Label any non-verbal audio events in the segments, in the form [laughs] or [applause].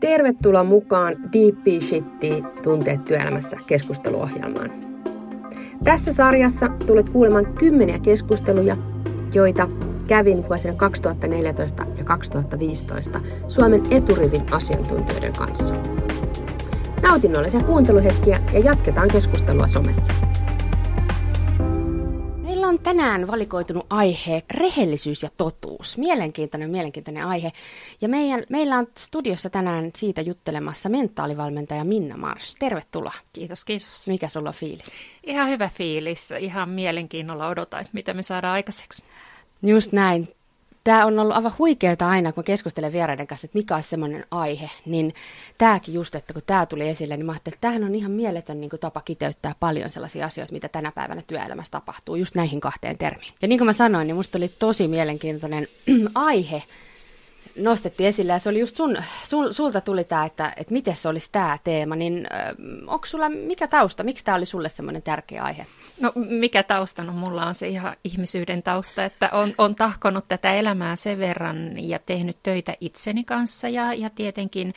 Tervetuloa mukaan Deep Shitti Tunteet työelämässä keskusteluohjelmaan. Tässä sarjassa tulet kuulemaan kymmeniä keskusteluja, joita kävin vuosina 2014 ja 2015 Suomen eturivin asiantuntijoiden kanssa. Nautinnollisia kuunteluhetkiä ja jatketaan keskustelua somessa. Tänään valikoitunut aihe rehellisyys ja totuus. Mielenkiintoinen, mielenkiintoinen aihe. Ja meidän, meillä on studiossa tänään siitä juttelemassa mentaalivalmentaja Minna Mars. Tervetuloa. Kiitos, kiitos. Mikä sulla on fiilis? Ihan hyvä fiilis. Ihan mielenkiinnolla odotan, että mitä me saadaan aikaiseksi. Just näin. Tämä on ollut aivan huikeaa aina, kun keskustelen vieraiden kanssa, että mikä on semmoinen aihe. Niin tämäkin just, että kun tämä tuli esille, niin mä ajattelin, että tämähän on ihan mieletön niin tapa kiteyttää paljon sellaisia asioita, mitä tänä päivänä työelämässä tapahtuu, just näihin kahteen termiin. Ja niin kuin mä sanoin, niin musta oli tosi mielenkiintoinen [clears throat] aihe, nostettiin esille, ja se oli just sun, sul, sulta tuli tämä, että, että miten se olisi tämä teema, niin äh, onko sulla mikä tausta, miksi tämä oli sulle semmoinen tärkeä aihe? No mikä tausta? No mulla on se ihan ihmisyyden tausta, että on, on tahkonut tätä elämää sen verran ja tehnyt töitä itseni kanssa ja, ja tietenkin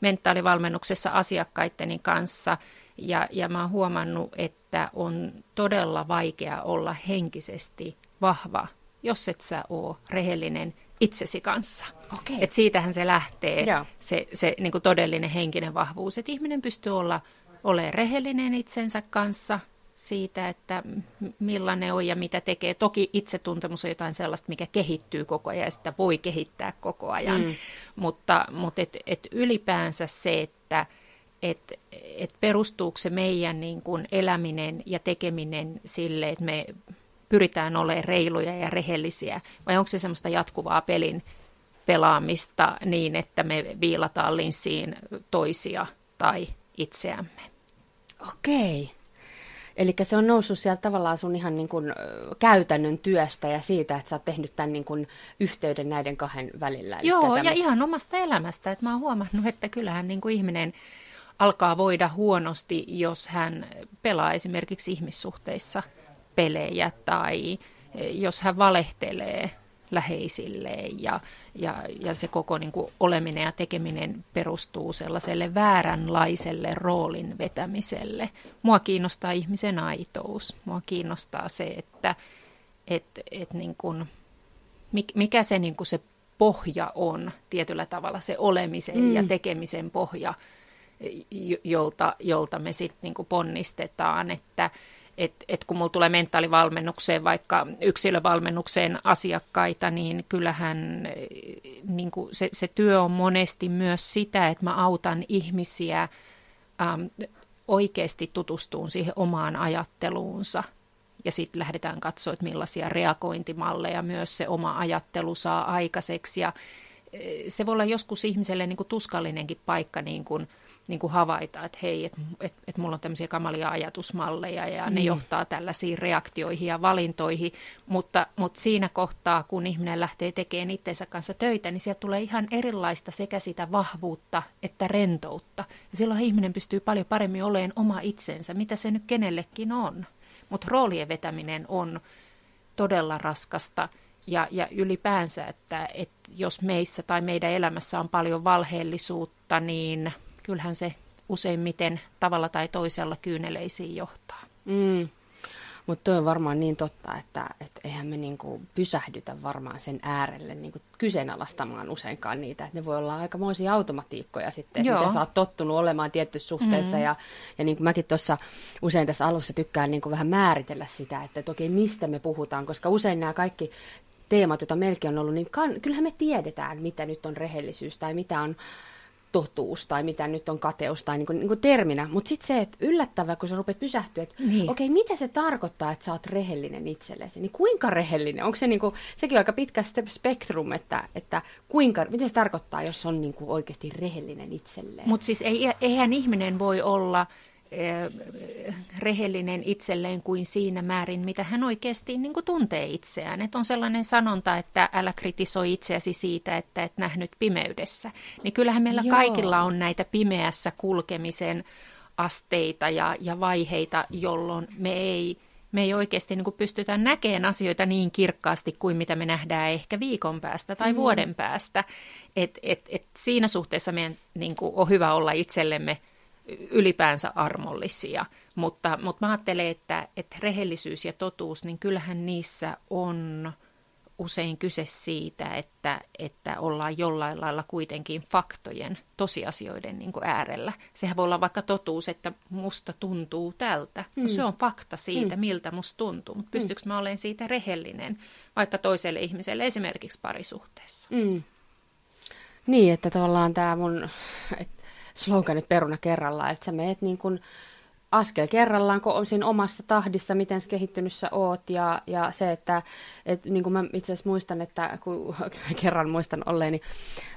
mentaalivalmennuksessa asiakkaitteni kanssa. Ja, ja mä oon huomannut, että on todella vaikea olla henkisesti vahva, jos et sä oo rehellinen itsesi kanssa. Okay. Et siitähän se lähtee, Joo. se, se niin kuin todellinen henkinen vahvuus, että ihminen pystyy olla, olemaan rehellinen itsensä kanssa siitä, että millainen on ja mitä tekee. Toki itsetuntemus on jotain sellaista, mikä kehittyy koko ajan ja sitä voi kehittää koko ajan, mm. mutta, mutta et, et ylipäänsä se, että et, et perustuuko se meidän niin kuin eläminen ja tekeminen sille, että me pyritään olemaan reiluja ja rehellisiä, vai onko se semmoista jatkuvaa pelin pelaamista niin, että me viilataan linssiin toisia tai itseämme. Okei. Eli se on noussut sieltä tavallaan sun ihan niin kuin käytännön työstä ja siitä, että sä oot tehnyt tämän niin kuin yhteyden näiden kahden välillä. Joo, tämmöistä... ja ihan omasta elämästä. Että mä oon huomannut, että kyllähän niin kuin ihminen alkaa voida huonosti, jos hän pelaa esimerkiksi ihmissuhteissa pelejä tai jos hän valehtelee läheisilleen ja, ja, ja se koko niin kuin oleminen ja tekeminen perustuu sellaiselle vääränlaiselle roolin vetämiselle. Mua kiinnostaa ihmisen aitous. Mua kiinnostaa se, että et, et niin kuin, mikä se, niin kuin se pohja on tietyllä tavalla, se olemisen mm. ja tekemisen pohja, jolta, jolta me sitten niin ponnistetaan, että että et kun mulla tulee mentaalivalmennukseen, vaikka yksilövalmennukseen asiakkaita, niin kyllähän niin kuin se, se työ on monesti myös sitä, että mä autan ihmisiä äm, oikeasti tutustuun siihen omaan ajatteluunsa. Ja sitten lähdetään katsoa, että millaisia reagointimalleja myös se oma ajattelu saa aikaiseksi. Ja se voi olla joskus ihmiselle niin kuin tuskallinenkin paikka niin kuin, niin kuin havaita, että hei, että et, et mulla on tämmöisiä kamalia ajatusmalleja ja mm. ne johtaa tällaisiin reaktioihin ja valintoihin, mutta, mutta siinä kohtaa, kun ihminen lähtee tekemään itsensä kanssa töitä, niin sieltä tulee ihan erilaista sekä sitä vahvuutta että rentoutta. Ja silloin ihminen pystyy paljon paremmin olemaan oma itsensä, mitä se nyt kenellekin on. Mutta roolien vetäminen on todella raskasta ja, ja ylipäänsä, että, että jos meissä tai meidän elämässä on paljon valheellisuutta, niin – kyllähän se useimmiten tavalla tai toisella kyyneleisiin johtaa. Mm. Mutta on varmaan niin totta, että, että eihän me niinku pysähdytä varmaan sen äärelle niinku kyseenalaistamaan useinkaan niitä. Että ne voi olla aikamoisia automatiikkoja sitten, että miten sä oot tottunut olemaan tietyissä suhteissa. Mm. Ja, ja niin kuin mäkin tuossa usein tässä alussa tykkään niinku vähän määritellä sitä, että toki mistä me puhutaan, koska usein nämä kaikki teemat, joita meilläkin on ollut, niin kan, kyllähän me tiedetään, mitä nyt on rehellisyys tai mitä on totuus tai mitä nyt on kateus tai niin kuin, niin kuin terminä. Mutta sitten se, että yllättävää, kun sä rupeat pysähtyä, että niin. okei, okay, mitä se tarkoittaa, että sä oot rehellinen itsellesi? Niin kuinka rehellinen? Onko se niin kuin, sekin on aika pitkä spektrum, että, että kuinka, mitä se tarkoittaa, jos on niin kuin oikeasti rehellinen itselleen? Mutta siis ei, eihän ihminen voi olla rehellinen itselleen kuin siinä määrin, mitä hän oikeasti niin kuin tuntee itseään. Että on sellainen sanonta, että älä kritisoi itseäsi siitä, että et nähnyt pimeydessä. Niin kyllähän meillä Joo. kaikilla on näitä pimeässä kulkemisen asteita ja, ja vaiheita, jolloin me ei me ei oikeasti niin kuin pystytä näkemään asioita niin kirkkaasti kuin mitä me nähdään ehkä viikon päästä tai mm. vuoden päästä. Et, et, et siinä suhteessa meidän niin kuin, on hyvä olla itsellemme ylipäänsä armollisia. Mutta, mutta mä ajattelen, että, että rehellisyys ja totuus, niin kyllähän niissä on usein kyse siitä, että, että ollaan jollain lailla kuitenkin faktojen, tosiasioiden niin kuin äärellä. Sehän voi olla vaikka totuus, että musta tuntuu tältä. No, mm. se on fakta siitä, mm. miltä musta tuntuu. Mutta pystyykö mm. mä olemaan siitä rehellinen vaikka toiselle ihmiselle, esimerkiksi parisuhteessa? Mm. Niin, että tavallaan tämä mun sloganit peruna kerrallaan, että sä meet niin kuin askel kerrallaan, kun on siinä omassa tahdissa, miten kehittynyt sä oot, ja, ja se, että et, niin kuin mä itse asiassa muistan, että kun [laughs] kerran muistan olleeni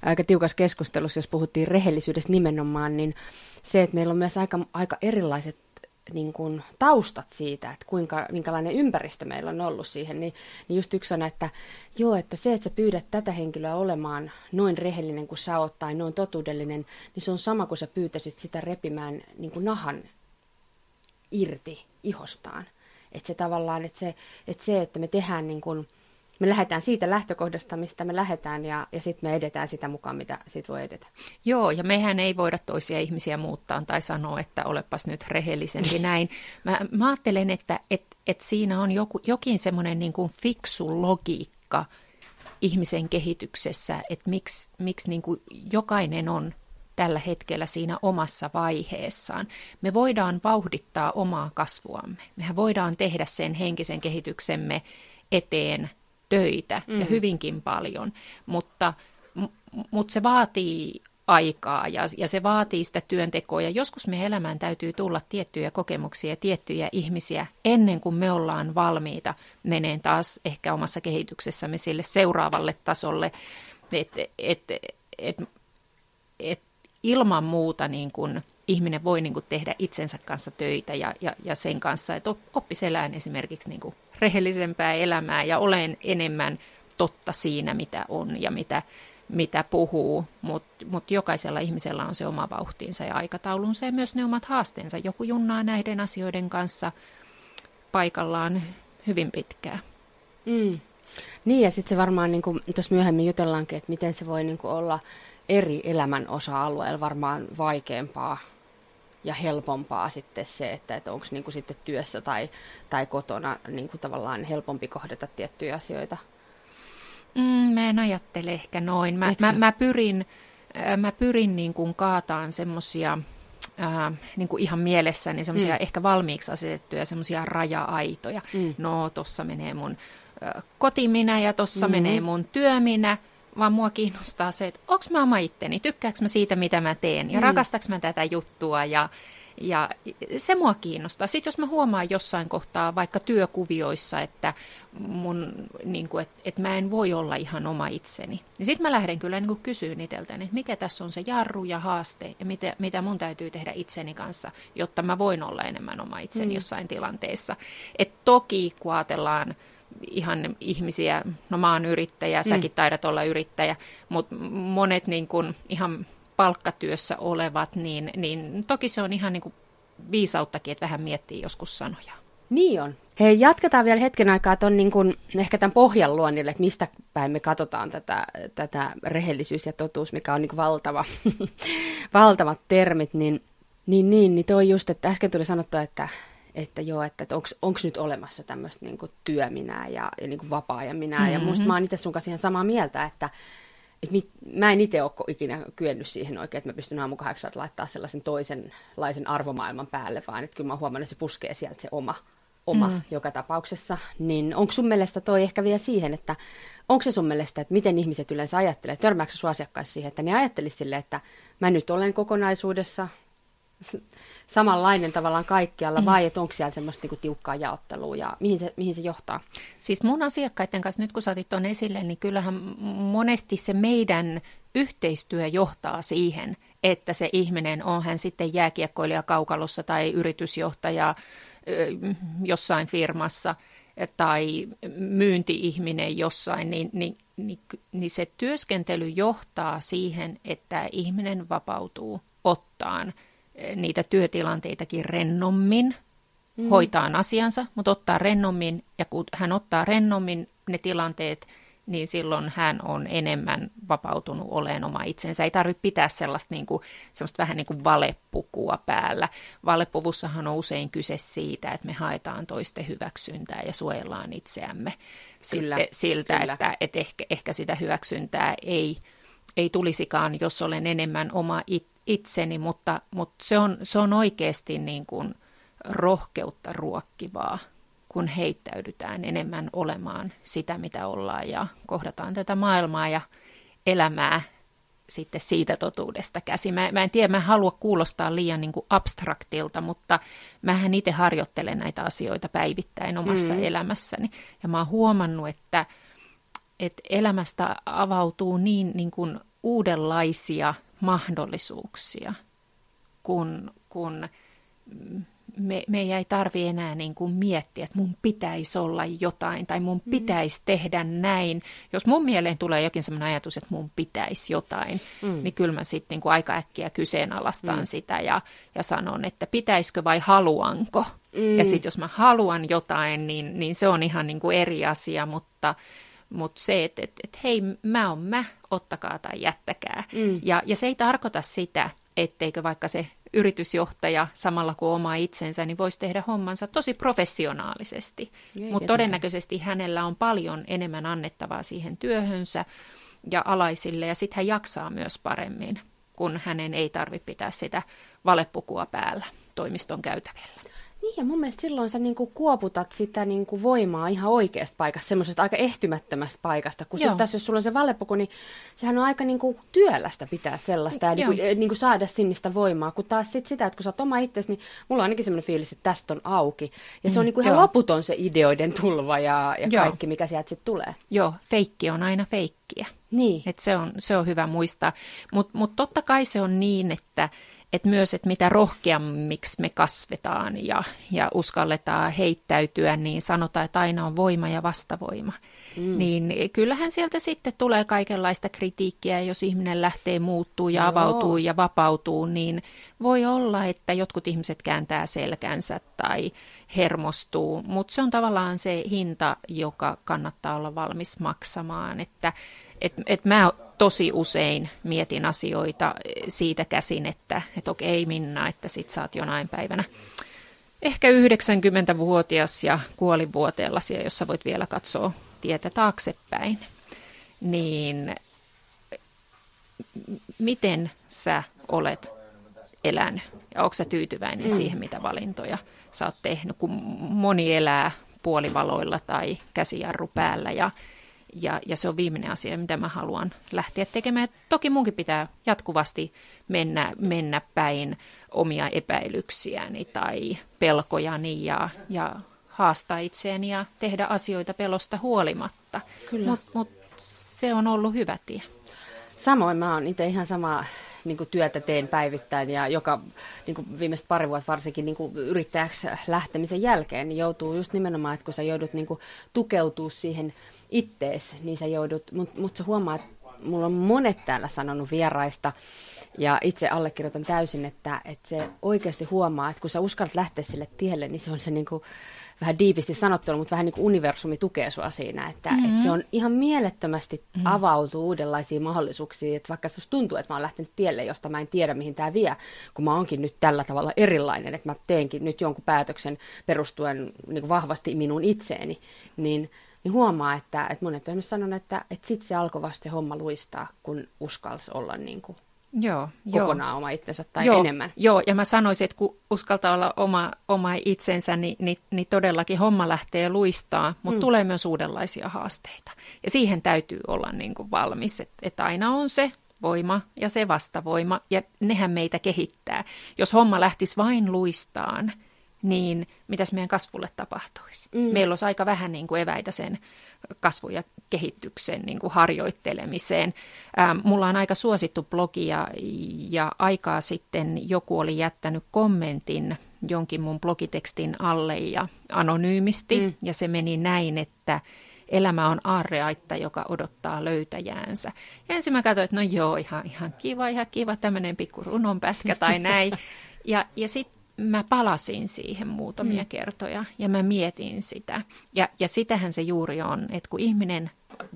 aika tiukassa keskustelussa, jos puhuttiin rehellisyydestä nimenomaan, niin se, että meillä on myös aika, aika erilaiset niin kuin, taustat siitä, että kuinka, minkälainen ympäristö meillä on ollut siihen, niin, niin just yksi on, että joo, että se, että sä pyydät tätä henkilöä olemaan noin rehellinen kuin sä oot tai noin totuudellinen, niin se on sama kuin sä pyytäisit sitä repimään niin kuin nahan irti ihostaan. Että se tavallaan, että se, että se, että me tehdään niin kuin, me lähdetään siitä lähtökohdasta, mistä me lähdetään ja, ja sitten me edetään sitä mukaan, mitä siitä voi edetä. Joo, ja mehän ei voida toisia ihmisiä muuttaa tai sanoa, että olepas nyt rehellisempi [laughs] näin. Mä, mä ajattelen, että et, et siinä on joku, jokin semmoinen niin kuin fiksu logiikka ihmisen kehityksessä, että miksi, miksi niin kuin jokainen on tällä hetkellä siinä omassa vaiheessaan. Me voidaan vauhdittaa omaa kasvuamme. Mehän voidaan tehdä sen henkisen kehityksemme eteen töitä mm. ja hyvinkin paljon, mutta, mutta se vaatii aikaa ja, ja se vaatii sitä työntekoa. Ja joskus me elämään täytyy tulla tiettyjä kokemuksia ja tiettyjä ihmisiä ennen kuin me ollaan valmiita meneen taas ehkä omassa kehityksessämme sille seuraavalle tasolle. Että et, et, et, ilman muuta niin kuin ihminen voi niin kuin tehdä itsensä kanssa töitä ja, ja, ja sen kanssa, että oppisi elään esimerkiksi niin rehellisempää elämää ja olen enemmän totta siinä, mitä on ja mitä, mitä puhuu, mutta mut jokaisella ihmisellä on se oma vauhtiinsa ja aikataulunsa ja myös ne omat haasteensa. Joku junnaa näiden asioiden kanssa paikallaan hyvin pitkään. Mm. Niin ja sitten se varmaan, niin tuossa myöhemmin jutellaankin, että miten se voi niin olla eri elämän osa-alueilla varmaan vaikeampaa ja helpompaa sitten se, että, että onko niin kuin sitten työssä tai, tai kotona niin kuin tavallaan helpompi kohdata tiettyjä asioita? Mm, mä en ajattele ehkä noin. Mä, mä, mä pyrin, äh, mä pyrin niin kuin kaataan semmoisia äh, niin kuin ihan mielessäni semmoisia mm. ehkä valmiiksi asetettuja semmoisia raja-aitoja. Mm. No, tuossa menee mun äh, kotiminä ja tuossa mm. menee mun työminä – vaan mua kiinnostaa se, että onko mä oma itteni, tykkääkö mä siitä, mitä mä teen, ja mm. rakastaks mä tätä juttua, ja, ja se mua kiinnostaa. Sitten jos mä huomaan jossain kohtaa, vaikka työkuvioissa, että, mun, niin kuin, että, että mä en voi olla ihan oma itseni, niin sitten mä lähden kyllä niin kysyyn itseltäni, että mikä tässä on se jarru ja haaste, ja mitä, mitä mun täytyy tehdä itseni kanssa, jotta mä voin olla enemmän oma itseni mm. jossain tilanteessa. Et toki, kun ajatellaan ihan ihmisiä, no mä oon yrittäjä, mm. säkin taidat olla yrittäjä, mutta monet niin kuin ihan palkkatyössä olevat, niin, niin toki se on ihan niin kuin viisauttakin, että vähän miettii joskus sanoja. Niin on. Hei, jatketaan vielä hetken aikaa ton, niin kun, ehkä tämän pohjan luonnille, että mistä päin me katsotaan tätä, tätä rehellisyys ja totuus, mikä on niin valtava, [laughs] valtavat termit, niin, niin, niin, niin toi just, että äsken tuli sanottua, että että joo, että, että onko nyt olemassa tämmöistä niin työminää ja, ja niin vapaa-ajan minää. Mm-hmm. Ja musta mä oon itse sun kanssa ihan samaa mieltä, että, että mit, mä en itse ole ikinä kyennyt siihen oikein, että mä pystyn aamu kahdeksalta laittaa sellaisen toisenlaisen arvomaailman päälle, vaan että kyllä mä huomannut, että se puskee sieltä se oma, oma mm. joka tapauksessa. Niin onko sun mielestä toi ehkä vielä siihen, että onko se sun mielestä, että miten ihmiset yleensä ajattelee, törmääkö sun asiakkaissa siihen, että ne ajattelisi silleen, että mä nyt olen kokonaisuudessa samanlainen tavallaan kaikkialla, mm. vai että onko siellä semmoista niinku tiukkaa jaottelua ja mihin se, mihin se johtaa? Siis mun asiakkaiden kanssa, nyt kun sä otit tuon esille, niin kyllähän monesti se meidän yhteistyö johtaa siihen, että se ihminen on hän sitten jääkiekkoilija kaukalossa tai yritysjohtaja jossain firmassa tai myynti-ihminen jossain, niin, niin, niin, niin se työskentely johtaa siihen, että ihminen vapautuu ottaan – niitä työtilanteitakin rennommin mm. hoitaa asiansa, mutta ottaa rennommin, ja kun hän ottaa rennommin ne tilanteet, niin silloin hän on enemmän vapautunut oleen oma itsensä. Ei tarvitse pitää sellaista, niin kuin, sellaista vähän niin kuin valepukua päällä. Valepuvussahan on usein kyse siitä, että me haetaan toisten hyväksyntää ja suojellaan itseämme kyllä, sitten siltä, kyllä. että, että ehkä, ehkä sitä hyväksyntää ei, ei tulisikaan, jos olen enemmän oma itseni, mutta, mutta se, on, se on oikeasti niin kuin rohkeutta ruokkivaa kun heittäydytään enemmän olemaan sitä, mitä ollaan ja kohdataan tätä maailmaa ja elämää sitten siitä totuudesta käsi. Mä, mä en tiedä, mä en halua kuulostaa liian niin kuin abstraktilta, mutta mähän itse harjoittelen näitä asioita päivittäin omassa mm. elämässäni. Ja mä oon huomannut, että, että elämästä avautuu niin, niin kuin uudenlaisia mahdollisuuksia, kun, kun me, me ei tarvi enää niin kuin miettiä, että mun pitäisi olla jotain tai mun mm. pitäisi tehdä näin. Jos mun mieleen tulee jokin sellainen ajatus, että mun pitäisi jotain, mm. niin kyllä mä sitten niin kuin aika äkkiä kyseenalaistan mm. sitä ja, ja sanon, että pitäisikö vai haluanko. Mm. Ja sitten jos mä haluan jotain, niin, niin se on ihan niin kuin eri asia, mutta, mutta se, että et, et, hei, mä oon mä, ottakaa tai jättäkää. Mm. Ja, ja se ei tarkoita sitä, etteikö vaikka se yritysjohtaja samalla kuin oma itsensä, niin voisi tehdä hommansa tosi professionaalisesti. Mutta todennäköisesti hänellä on paljon enemmän annettavaa siihen työhönsä ja alaisille, ja sitten hän jaksaa myös paremmin, kun hänen ei tarvitse pitää sitä valepukua päällä toimiston käytävillä. Niin, ja mun mielestä silloin sä niin kuin kuoputat sitä niin kuin voimaa ihan oikeasta paikasta, semmoisesta aika ehtymättömästä paikasta. Kun sitten taas, jos sulla on se vallepuku, niin sehän on aika niin kuin työlästä pitää sellaista ja niin kuin, niin kuin saada sinnistä voimaa. Kun taas sit sitä, että kun sä oot oma itsesi, niin mulla on ainakin semmoinen fiilis, että tästä on auki. Ja se on mm, niin kuin ihan Joo. loputon se ideoiden tulva ja, ja kaikki, mikä sieltä sitten tulee. Joo, feikki on aina feikkiä. Niin. Et se, on, se on hyvä muistaa. Mutta mut totta kai se on niin, että että myös, että mitä rohkeammiksi me kasvetaan ja, ja uskalletaan heittäytyä, niin sanotaan, että aina on voima ja vastavoima. Mm. Niin kyllähän sieltä sitten tulee kaikenlaista kritiikkiä, jos ihminen lähtee muuttuu ja avautuu ja vapautuu, niin voi olla, että jotkut ihmiset kääntää selkänsä tai hermostuu, mutta se on tavallaan se hinta, joka kannattaa olla valmis maksamaan, että et, et mä tosi usein mietin asioita siitä käsin, että et okei Minna, että sit sä oot jonain päivänä ehkä 90-vuotias ja kuolivuoteellasi, jossa voit vielä katsoa tietä taaksepäin, niin miten sä olet elänyt ja onko sä tyytyväinen mm. siihen, mitä valintoja sä oot tehnyt, kun moni elää puolivaloilla tai käsijarru päällä ja ja, ja se on viimeinen asia, mitä mä haluan lähteä tekemään. Toki munkin pitää jatkuvasti mennä, mennä päin omia epäilyksiäni tai pelkojani ja, ja haastaa itseäni ja tehdä asioita pelosta huolimatta. Mutta mut se on ollut hyvä tie. Samoin mä oon itse ihan sama niin kuin työtä teen päivittäin ja joka niin kuin viimeiset pari vuotta varsinkin niin kuin yrittäjäksi lähtemisen jälkeen niin joutuu just nimenomaan, että kun sä joudut niin kuin tukeutuu siihen ittees, niin sä joudut, mutta mut sä huomaat, mulla on monet täällä sanonut vieraista, ja itse allekirjoitan täysin, että, että se oikeasti huomaa, että kun sä uskallat lähteä sille tielle, niin se on se niin kuin, vähän diivisti sanottu, mutta vähän niin kuin universumi tukee sua siinä, että, mm-hmm. että se on ihan mielettömästi mm-hmm. avautuu uudenlaisia mahdollisuuksia, että vaikka se tuntuu, että mä oon lähtenyt tielle, josta mä en tiedä, mihin tämä vie, kun mä oonkin nyt tällä tavalla erilainen, että mä teenkin nyt jonkun päätöksen perustuen niin kuin vahvasti minun itseeni, niin niin huomaa, että, että monet on sanon, että, että sitten se alkoi vasta se homma luistaa, kun uskalsi olla niin kuin Joo, kokonaan joo. oma itsensä tai joo, enemmän. Joo, ja mä sanoisin, että kun uskaltaa olla oma, oma itsensä, niin, niin, niin todellakin homma lähtee luistaa, mutta mm. tulee myös uudenlaisia haasteita. Ja siihen täytyy olla niin kuin valmis, että, että aina on se voima ja se vastavoima, ja nehän meitä kehittää. Jos homma lähtisi vain luistaan, niin mitäs meidän kasvulle tapahtuisi? Mm. Meillä olisi aika vähän niin kuin eväitä sen kasvun ja kehityksen niin kuin harjoittelemiseen. Ähm, mulla on aika suosittu blogi ja, ja aikaa sitten joku oli jättänyt kommentin jonkin mun blogitekstin alle ja anonyymisti. Mm. Ja se meni näin, että elämä on aarreaitta, joka odottaa löytäjäänsä. Ja ensin mä katsoin, että no joo, ihan, ihan kiva, ihan kiva, tämmöinen pikku runonpätkä tai [laughs] näin. Ja, ja sitten mä palasin siihen muutamia mm. kertoja ja mä mietin sitä. Ja, ja sitähän se juuri on, että kun ihminen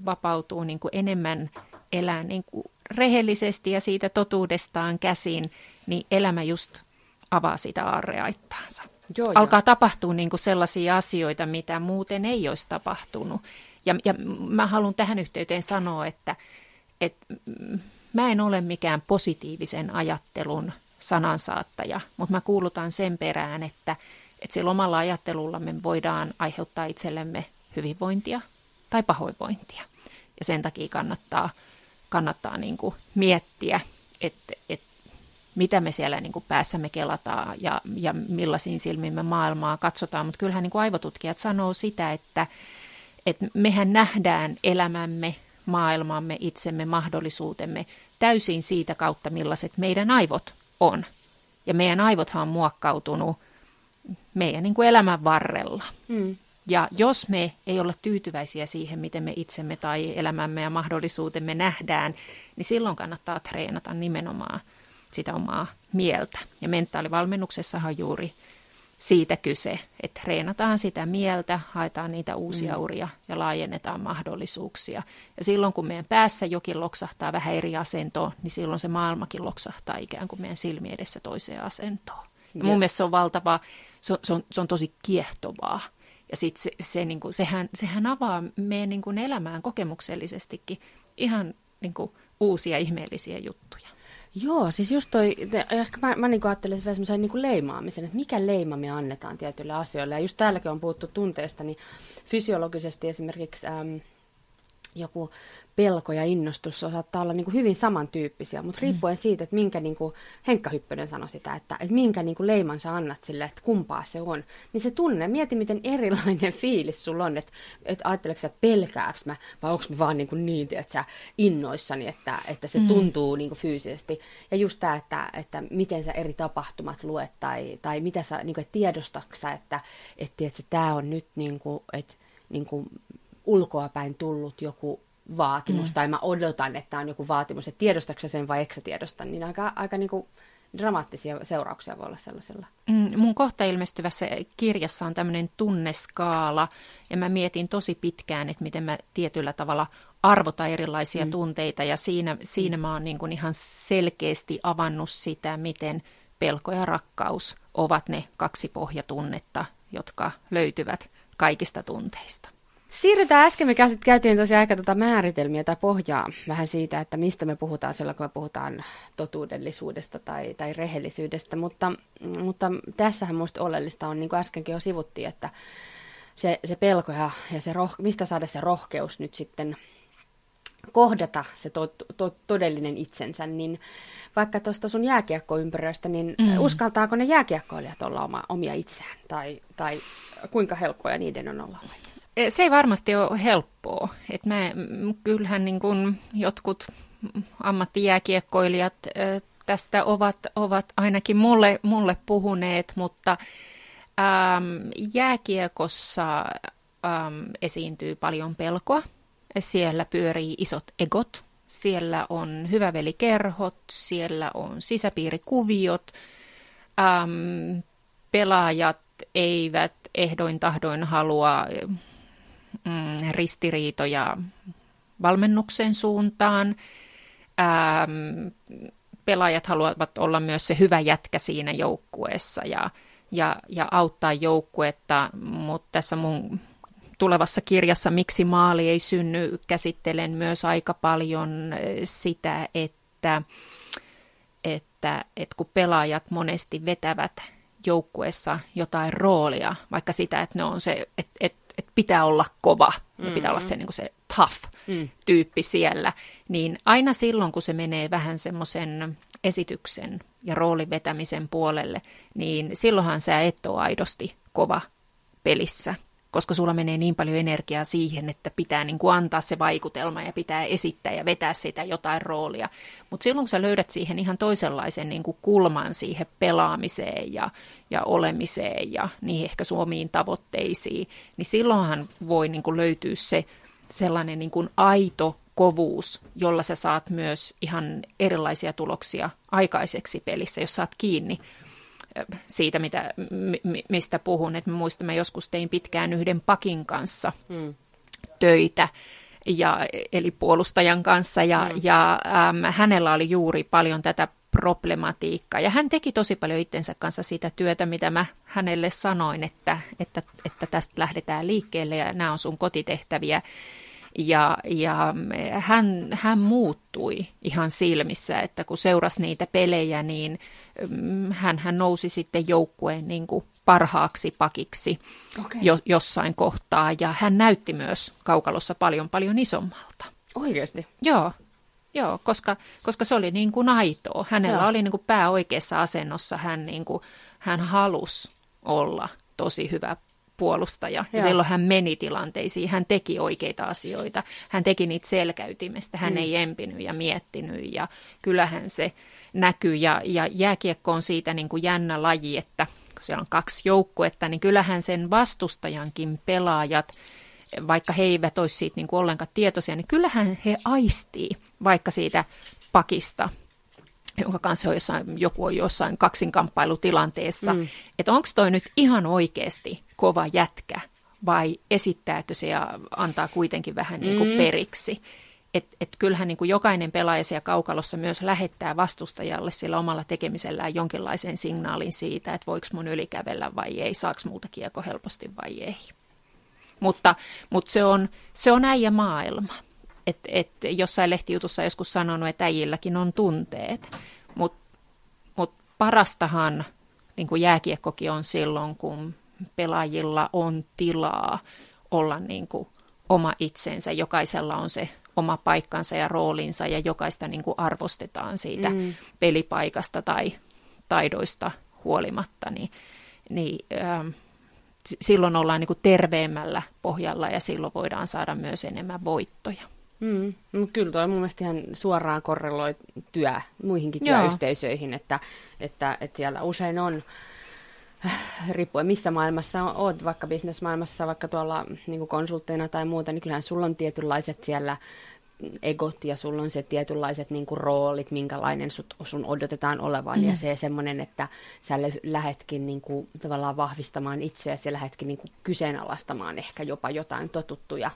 vapautuu niin kuin enemmän elää niin kuin rehellisesti ja siitä totuudestaan käsin, niin elämä just avaa sitä aarreaittaansa. Joo, Alkaa jo. tapahtua niin kuin sellaisia asioita, mitä muuten ei olisi tapahtunut. Ja, ja mä haluan tähän yhteyteen sanoa, että, että mä en ole mikään positiivisen ajattelun sanansaattaja, mutta mä kuulutan sen perään, että, että sillä omalla ajattelulla me voidaan aiheuttaa itsellemme hyvinvointia tai pahoinvointia. Ja sen takia kannattaa, kannattaa niin kuin miettiä, että, että mitä me siellä niin kuin päässämme kelataan ja, ja millaisiin silmiin me maailmaa katsotaan. Mutta kyllähän niin kuin aivotutkijat sanoo sitä, että, että mehän nähdään elämämme, maailmamme, itsemme, mahdollisuutemme täysin siitä kautta, millaiset meidän aivot on. Ja meidän aivothan on muokkautunut meidän niin kuin elämän varrella. Mm. Ja jos me ei olla tyytyväisiä siihen, miten me itsemme tai elämämme ja mahdollisuutemme nähdään, niin silloin kannattaa treenata nimenomaan sitä omaa mieltä. Ja mentaalivalmennuksessahan juuri siitä kyse, että treenataan sitä mieltä, haetaan niitä uusia mm. uria ja laajennetaan mahdollisuuksia. Ja silloin kun meidän päässä jokin loksahtaa vähän eri asentoon, niin silloin se maailmakin loksahtaa ikään kuin meidän silmi edessä toiseen asentoon. Ja mun mielestä se on valtava, se on, se on, se on tosi kiehtovaa. Ja sitten se, se, niin kuin, sehän, sehän avaa meidän niin kuin elämään kokemuksellisestikin ihan niin kuin, uusia ihmeellisiä juttuja. Joo, siis just toi, ehkä mä, mä niinku ajattelen semmoisen niinku leimaamisen, että mikä leima me annetaan tietyille asioille. Ja just täälläkin on puhuttu tunteesta, niin fysiologisesti esimerkiksi äm, joku pelko ja innostus saattaa olla niin kuin hyvin samantyyppisiä, mutta mm. riippuen siitä, että minkä, niin kuin Henkka Hyppönen sanoi sitä, että, että minkä niin kuin leiman sä annat sille, että kumpaa se on, niin se tunne, mieti miten erilainen [laughs] fiilis sulla on, että, että ajatteleeko sä, että pelkääks mä, vai onko mä vaan niin, kuin niin että sä innoissani, että, että se mm. tuntuu niin kuin fyysisesti. Ja just tämä, että, että miten sä eri tapahtumat luet, tai, tai mitä sä, niin kuin, että tiedostatko sä, että, että, että tämä on nyt niin kuin, että, niin kuin ulkoapäin tullut joku vaatimus, mm. tai mä odotan, että on joku vaatimus, että tiedostatko sen vai eikö tiedosta, niin aika, aika niin kuin dramaattisia seurauksia voi olla sellaisella. Mm, mun kohta ilmestyvässä kirjassa on tämmöinen tunneskaala, ja mä mietin tosi pitkään, että miten mä tietyllä tavalla arvotan erilaisia mm. tunteita, ja siinä, siinä mm. mä oon niin kuin ihan selkeästi avannut sitä, miten pelko ja rakkaus ovat ne kaksi pohjatunnetta, jotka löytyvät kaikista tunteista. Siirrytään äsken, me käytiin tosiaan aika tuota määritelmiä tai pohjaa vähän siitä, että mistä me puhutaan silloin, kun me puhutaan totuudellisuudesta tai, tai rehellisyydestä, mutta, mutta tässähän minusta oleellista on, niin kuin äskenkin jo sivuttiin, että se, se pelko ja, ja se roh, mistä saada se rohkeus nyt sitten kohdata se to, to, todellinen itsensä, niin vaikka tuosta sun jääkiekkoympyröistä, niin mm. uskaltaako ne jääkiekkoilijat olla oma, omia itseään, tai, tai kuinka helppoja niiden on olla se ei varmasti ole helppoa. Et mä, kyllähän niin kun jotkut ammattijääkiekkoilijat tästä ovat, ovat ainakin mulle, mulle puhuneet, mutta äm, jääkiekossa äm, esiintyy paljon pelkoa. Siellä pyörii isot egot, siellä on hyvävelikerhot, siellä on sisäpiirikuviot, äm, pelaajat eivät ehdoin tahdoin halua mm, ristiriitoja valmennuksen suuntaan. Ähm, pelaajat haluavat olla myös se hyvä jätkä siinä joukkueessa ja, ja, ja auttaa joukkuetta, mutta tässä mun tulevassa kirjassa Miksi maali ei synny käsittelen myös aika paljon sitä, että, että, että kun pelaajat monesti vetävät joukkueessa jotain roolia, vaikka sitä, että ne on se, että, että että pitää olla kova ja pitää olla mm-hmm. se, niin kuin se tough-tyyppi mm. siellä, niin aina silloin, kun se menee vähän semmoisen esityksen ja roolin vetämisen puolelle, niin silloinhan sä et ole aidosti kova pelissä koska sulla menee niin paljon energiaa siihen, että pitää niin kuin antaa se vaikutelma ja pitää esittää ja vetää sitä jotain roolia. Mutta silloin kun sä löydät siihen ihan toisenlaisen niin kuin kulman siihen pelaamiseen ja, ja olemiseen ja niihin ehkä suomiin tavoitteisiin, niin silloinhan voi niin kuin löytyä se sellainen niin kuin aito kovuus, jolla sä saat myös ihan erilaisia tuloksia aikaiseksi pelissä, jos saat kiinni siitä, mitä, mistä puhun. Et muistan, mä joskus tein pitkään yhden pakin kanssa mm. töitä, ja, eli puolustajan kanssa, ja, mm. ja äm, hänellä oli juuri paljon tätä problematiikkaa. Ja hän teki tosi paljon itsensä kanssa sitä työtä, mitä mä hänelle sanoin, että, että, että tästä lähdetään liikkeelle ja nämä on sun kotitehtäviä. Ja, ja hän, hän muuttui ihan silmissä, että kun seurasi niitä pelejä, niin mm, hän, hän nousi sitten joukkueen niin kuin parhaaksi pakiksi okay. jo, jossain kohtaa. Ja hän näytti myös kaukalossa paljon paljon isommalta. Oikeasti? Joo. Joo, koska, koska se oli niin kuin aitoa. Hänellä Joo. oli niin kuin pää oikeassa asennossa. Hän, niin kuin, hän halusi olla tosi hyvä puolustaja. Ja silloin hän meni tilanteisiin, hän teki oikeita asioita, hän teki niitä selkäytimestä, hän mm. ei empinyt ja miettinyt ja kyllähän se näkyy. Ja, ja jääkiekko on siitä niin kuin jännä laji, että kun siellä on kaksi joukkuetta, niin kyllähän sen vastustajankin pelaajat, vaikka he eivät olisi siitä niin kuin ollenkaan tietoisia, niin kyllähän he aistii vaikka siitä pakista jonka kanssa on jossain, joku on jossain kaksinkamppailutilanteessa, mm. että onko toi nyt ihan oikeasti kova jätkä vai esittääkö se ja antaa kuitenkin vähän niin kuin mm. periksi. Että et kyllähän niin kuin jokainen pelaaja siellä kaukalossa myös lähettää vastustajalle sillä omalla tekemisellään jonkinlaisen signaalin siitä, että voiko mun ylikävellä vai ei, saako multa kiekko helposti vai ei. Mutta, mutta se, on, se on äijä maailma. Et, et jossain lehtijutussa joskus sanonut, että äijilläkin on tunteet, mutta mut parastahan niin kuin jääkiekkokin on silloin, kun pelaajilla on tilaa olla niin kuin oma itsensä. Jokaisella on se oma paikkansa ja roolinsa ja jokaista niin kuin arvostetaan siitä mm. pelipaikasta tai taidoista huolimatta, niin, niin ähm, silloin ollaan niin kuin terveemmällä pohjalla ja silloin voidaan saada myös enemmän voittoja. Mm, no kyllä tuo mun mielestä ihan suoraan korreloi työ muihinkin Joo. työyhteisöihin, että, että, että siellä usein on, riippuen missä maailmassa olet, vaikka bisnesmaailmassa, vaikka tuolla niin konsultteina tai muuta, niin kyllähän sulla on tietynlaiset siellä egot ja sulla on se tietynlaiset niin kuin, roolit, minkälainen sut, sun odotetaan olevan. Mm. Ja se semmoinen, että sä lähetkin niin kuin, tavallaan vahvistamaan itseäsi ja lähetkin niin kuin, kyseenalaistamaan ehkä jopa jotain totuttuja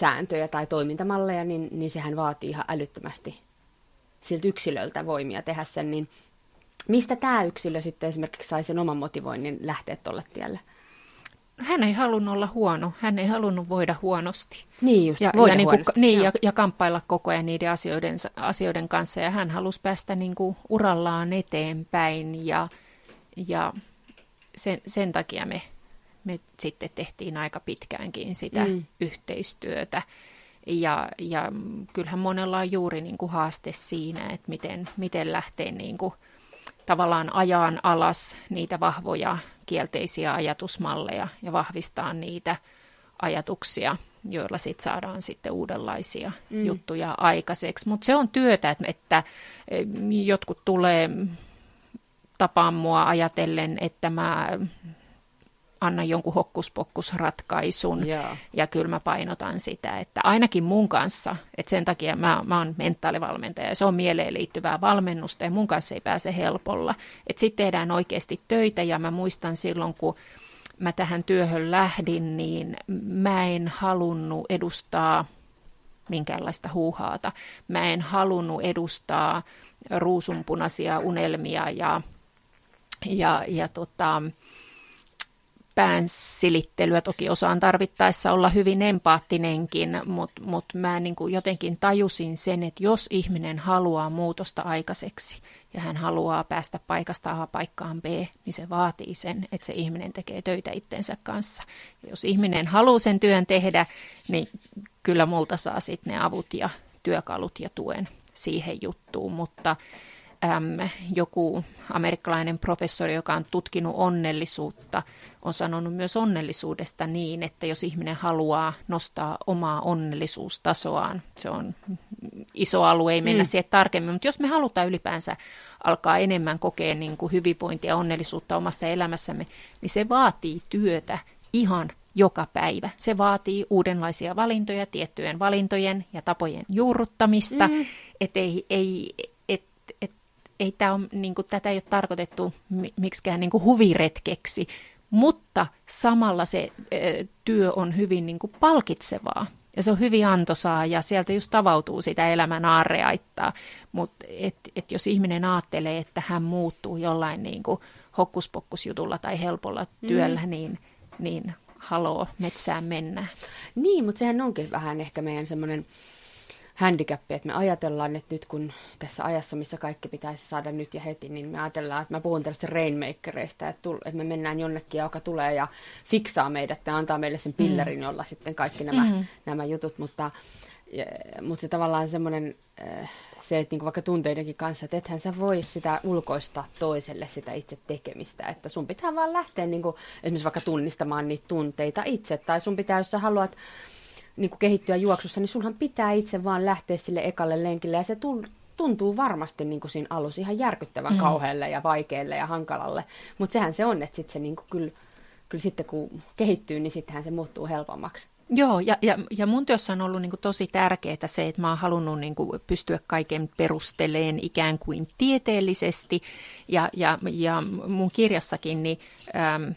sääntöjä tai toimintamalleja, niin, niin sehän vaatii ihan älyttömästi siltä yksilöltä voimia tehdä sen, niin mistä tämä yksilö sitten esimerkiksi sai sen oman motivoinnin lähteä tuolle tielle? Hän ei halunnut olla huono, hän ei halunnut voida huonosti. Niin just, ja, voida ja, niin kuin, niin, ja, ja kamppailla koko ajan niiden asioiden, asioiden kanssa. Ja hän halusi päästä niin kuin urallaan eteenpäin ja, ja sen, sen takia me me sitten tehtiin aika pitkäänkin sitä mm. yhteistyötä. Ja, ja kyllähän monella on juuri niin kuin haaste siinä, että miten, miten lähtee niin kuin tavallaan ajaan alas niitä vahvoja kielteisiä ajatusmalleja ja vahvistaa niitä ajatuksia, joilla sit saadaan sitten uudenlaisia mm. juttuja aikaiseksi. Mutta se on työtä, että, että jotkut tulee tapaan mua ajatellen, että mä anna jonkun hokkuspokkusratkaisun. Yeah. Ja kyllä mä painotan sitä, että ainakin mun kanssa, että sen takia mä, mä oon mentaalivalmentaja ja se on mieleen liittyvää valmennusta ja mun kanssa ei pääse helpolla. Että sitten tehdään oikeasti töitä ja mä muistan silloin, kun mä tähän työhön lähdin, niin mä en halunnut edustaa minkäänlaista huuhaata. Mä en halunnut edustaa ruusunpunaisia unelmia ja, ja, ja tota, pään silittelyä. Toki osaan tarvittaessa olla hyvin empaattinenkin, mutta mut mä niin kuin jotenkin tajusin sen, että jos ihminen haluaa muutosta aikaiseksi ja hän haluaa päästä paikasta A paikkaan B, niin se vaatii sen, että se ihminen tekee töitä itsensä kanssa. Ja jos ihminen haluaa sen työn tehdä, niin kyllä multa saa sitten ne avut ja työkalut ja tuen siihen juttuun, mutta äm, joku amerikkalainen professori, joka on tutkinut onnellisuutta, on sanonut myös onnellisuudesta niin, että jos ihminen haluaa nostaa omaa onnellisuustasoaan, se on iso alue, ei mennä mm. siihen tarkemmin, mutta jos me halutaan ylipäänsä alkaa enemmän kokea niin kuin hyvinvointia ja onnellisuutta omassa elämässämme, niin se vaatii työtä ihan joka päivä. Se vaatii uudenlaisia valintoja, tiettyjen valintojen ja tapojen juurruttamista, mm. että ei, ei, ei tää on, niin kuin, tätä ei ole tarkoitettu miksikään niin kuin huviretkeksi, mutta samalla se työ on hyvin niin kuin palkitsevaa. Ja se on hyvin antoisaa ja sieltä just tavautuu sitä elämän aarreaittaa. Mutta et, et jos ihminen ajattelee, että hän muuttuu jollain niin kuin hokkuspokkusjutulla tai helpolla mm. työllä, mm. niin, niin haloo, metsään mennään. Niin, mutta sehän onkin vähän ehkä meidän semmoinen handicappi, että me ajatellaan, että nyt kun tässä ajassa, missä kaikki pitäisi saada nyt ja heti, niin me ajatellaan, että mä puhun tällaista rainmakereista, että, että me mennään jonnekin, joka tulee ja fiksaa meidät ja antaa meille sen pillerin, mm. jolla sitten kaikki nämä, mm-hmm. nämä jutut, mutta, ja, mutta se tavallaan semmoinen, äh, se, että niin vaikka tunteidenkin kanssa, että ethän sä voi sitä ulkoista toiselle sitä itse tekemistä, että sun pitää vaan lähteä niin kuin, esimerkiksi vaikka tunnistamaan niitä tunteita itse, tai sun pitää, jos sä haluat niin kuin kehittyä juoksussa, niin sunhan pitää itse vaan lähteä sille ekalle lenkille ja se tuntuu varmasti niin kuin siinä alussa ihan järkyttävän mm. kauhealle ja vaikealle ja hankalalle. Mutta sehän se on, että sitten se niin kuin kyllä, kyllä sitten kun kehittyy, niin sittenhän se muuttuu helpommaksi. Joo, ja, ja, ja mun työssä on ollut niin kuin tosi tärkeää se, että mä oon halunnut niin kuin pystyä kaiken perusteleen ikään kuin tieteellisesti. Ja, ja, ja mun kirjassakin niin, äm,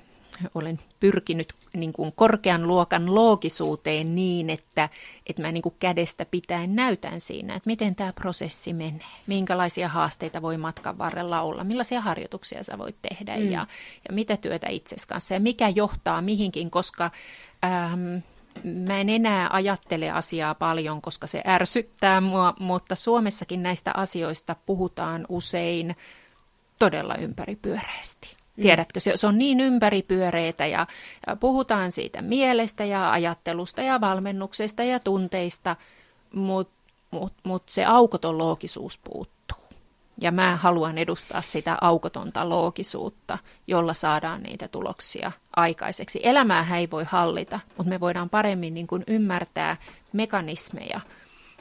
olen pyrkinyt niin kuin korkean luokan loogisuuteen niin, että, että mä niin kuin kädestä pitäen näytän siinä, että miten tämä prosessi menee, minkälaisia haasteita voi matkan varrella olla, millaisia harjoituksia sä voit tehdä mm. ja, ja mitä työtä itsesi kanssa ja mikä johtaa mihinkin, koska ähm, mä en enää ajattele asiaa paljon, koska se ärsyttää mua, mutta Suomessakin näistä asioista puhutaan usein todella ympäripyöreästi. Mm. Tiedätkö, se, se on niin ympäripyöreitä ja, ja puhutaan siitä mielestä ja ajattelusta ja valmennuksesta ja tunteista, mutta mut, mut se aukoton loogisuus puuttuu. Ja mä haluan edustaa sitä aukotonta loogisuutta, jolla saadaan niitä tuloksia aikaiseksi. Elämää ei voi hallita, mutta me voidaan paremmin niin kuin ymmärtää mekanismeja,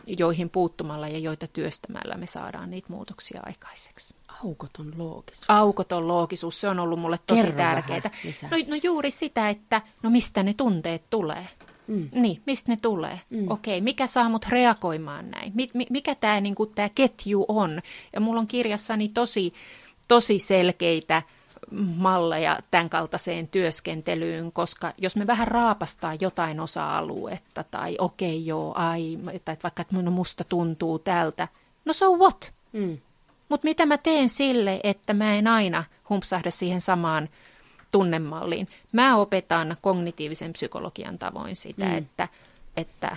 joihin puuttumalla ja joita työstämällä me saadaan niitä muutoksia aikaiseksi. Aukoton loogisuus. Aukoton loogisuus, se on ollut mulle tosi Kerro tärkeää. No, no juuri sitä, että no mistä ne tunteet tulee. Mm. Niin, mistä ne tulee? Mm. Okei, mikä saa mut reagoimaan näin? Mi, mi, mikä tämä niinku, tää ketju on? Ja mulla on kirjassani tosi, tosi selkeitä malleja tämän kaltaiseen työskentelyyn, koska jos me vähän raapastaa jotain osa-aluetta tai okei okay, joo, ai, tai vaikka että no musta tuntuu tältä, no so what? Mm. Mutta mitä mä teen sille, että mä en aina humpsahda siihen samaan tunnemalliin? Mä opetan kognitiivisen psykologian tavoin sitä, mm. että, että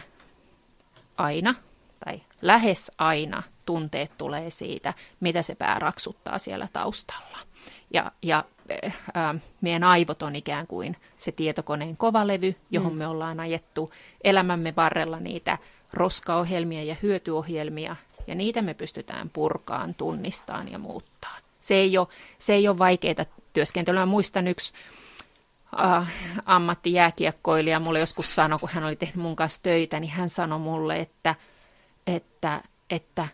aina tai lähes aina tunteet tulee siitä, mitä se pää raksuttaa siellä taustalla. Ja, ja äh, meidän aivot on ikään kuin se tietokoneen kovalevy, johon mm. me ollaan ajettu elämämme varrella niitä roskaohjelmia ja hyötyohjelmia, ja niitä me pystytään purkaan, tunnistamaan ja muuttaa. Se ei ole, se ei ole vaikeaa työskentelyä. muistan yksi äh, ammattijääkiekkoilija mulle joskus sanoi, kun hän oli tehnyt mun kanssa töitä, niin hän sanoi mulle, että, että, että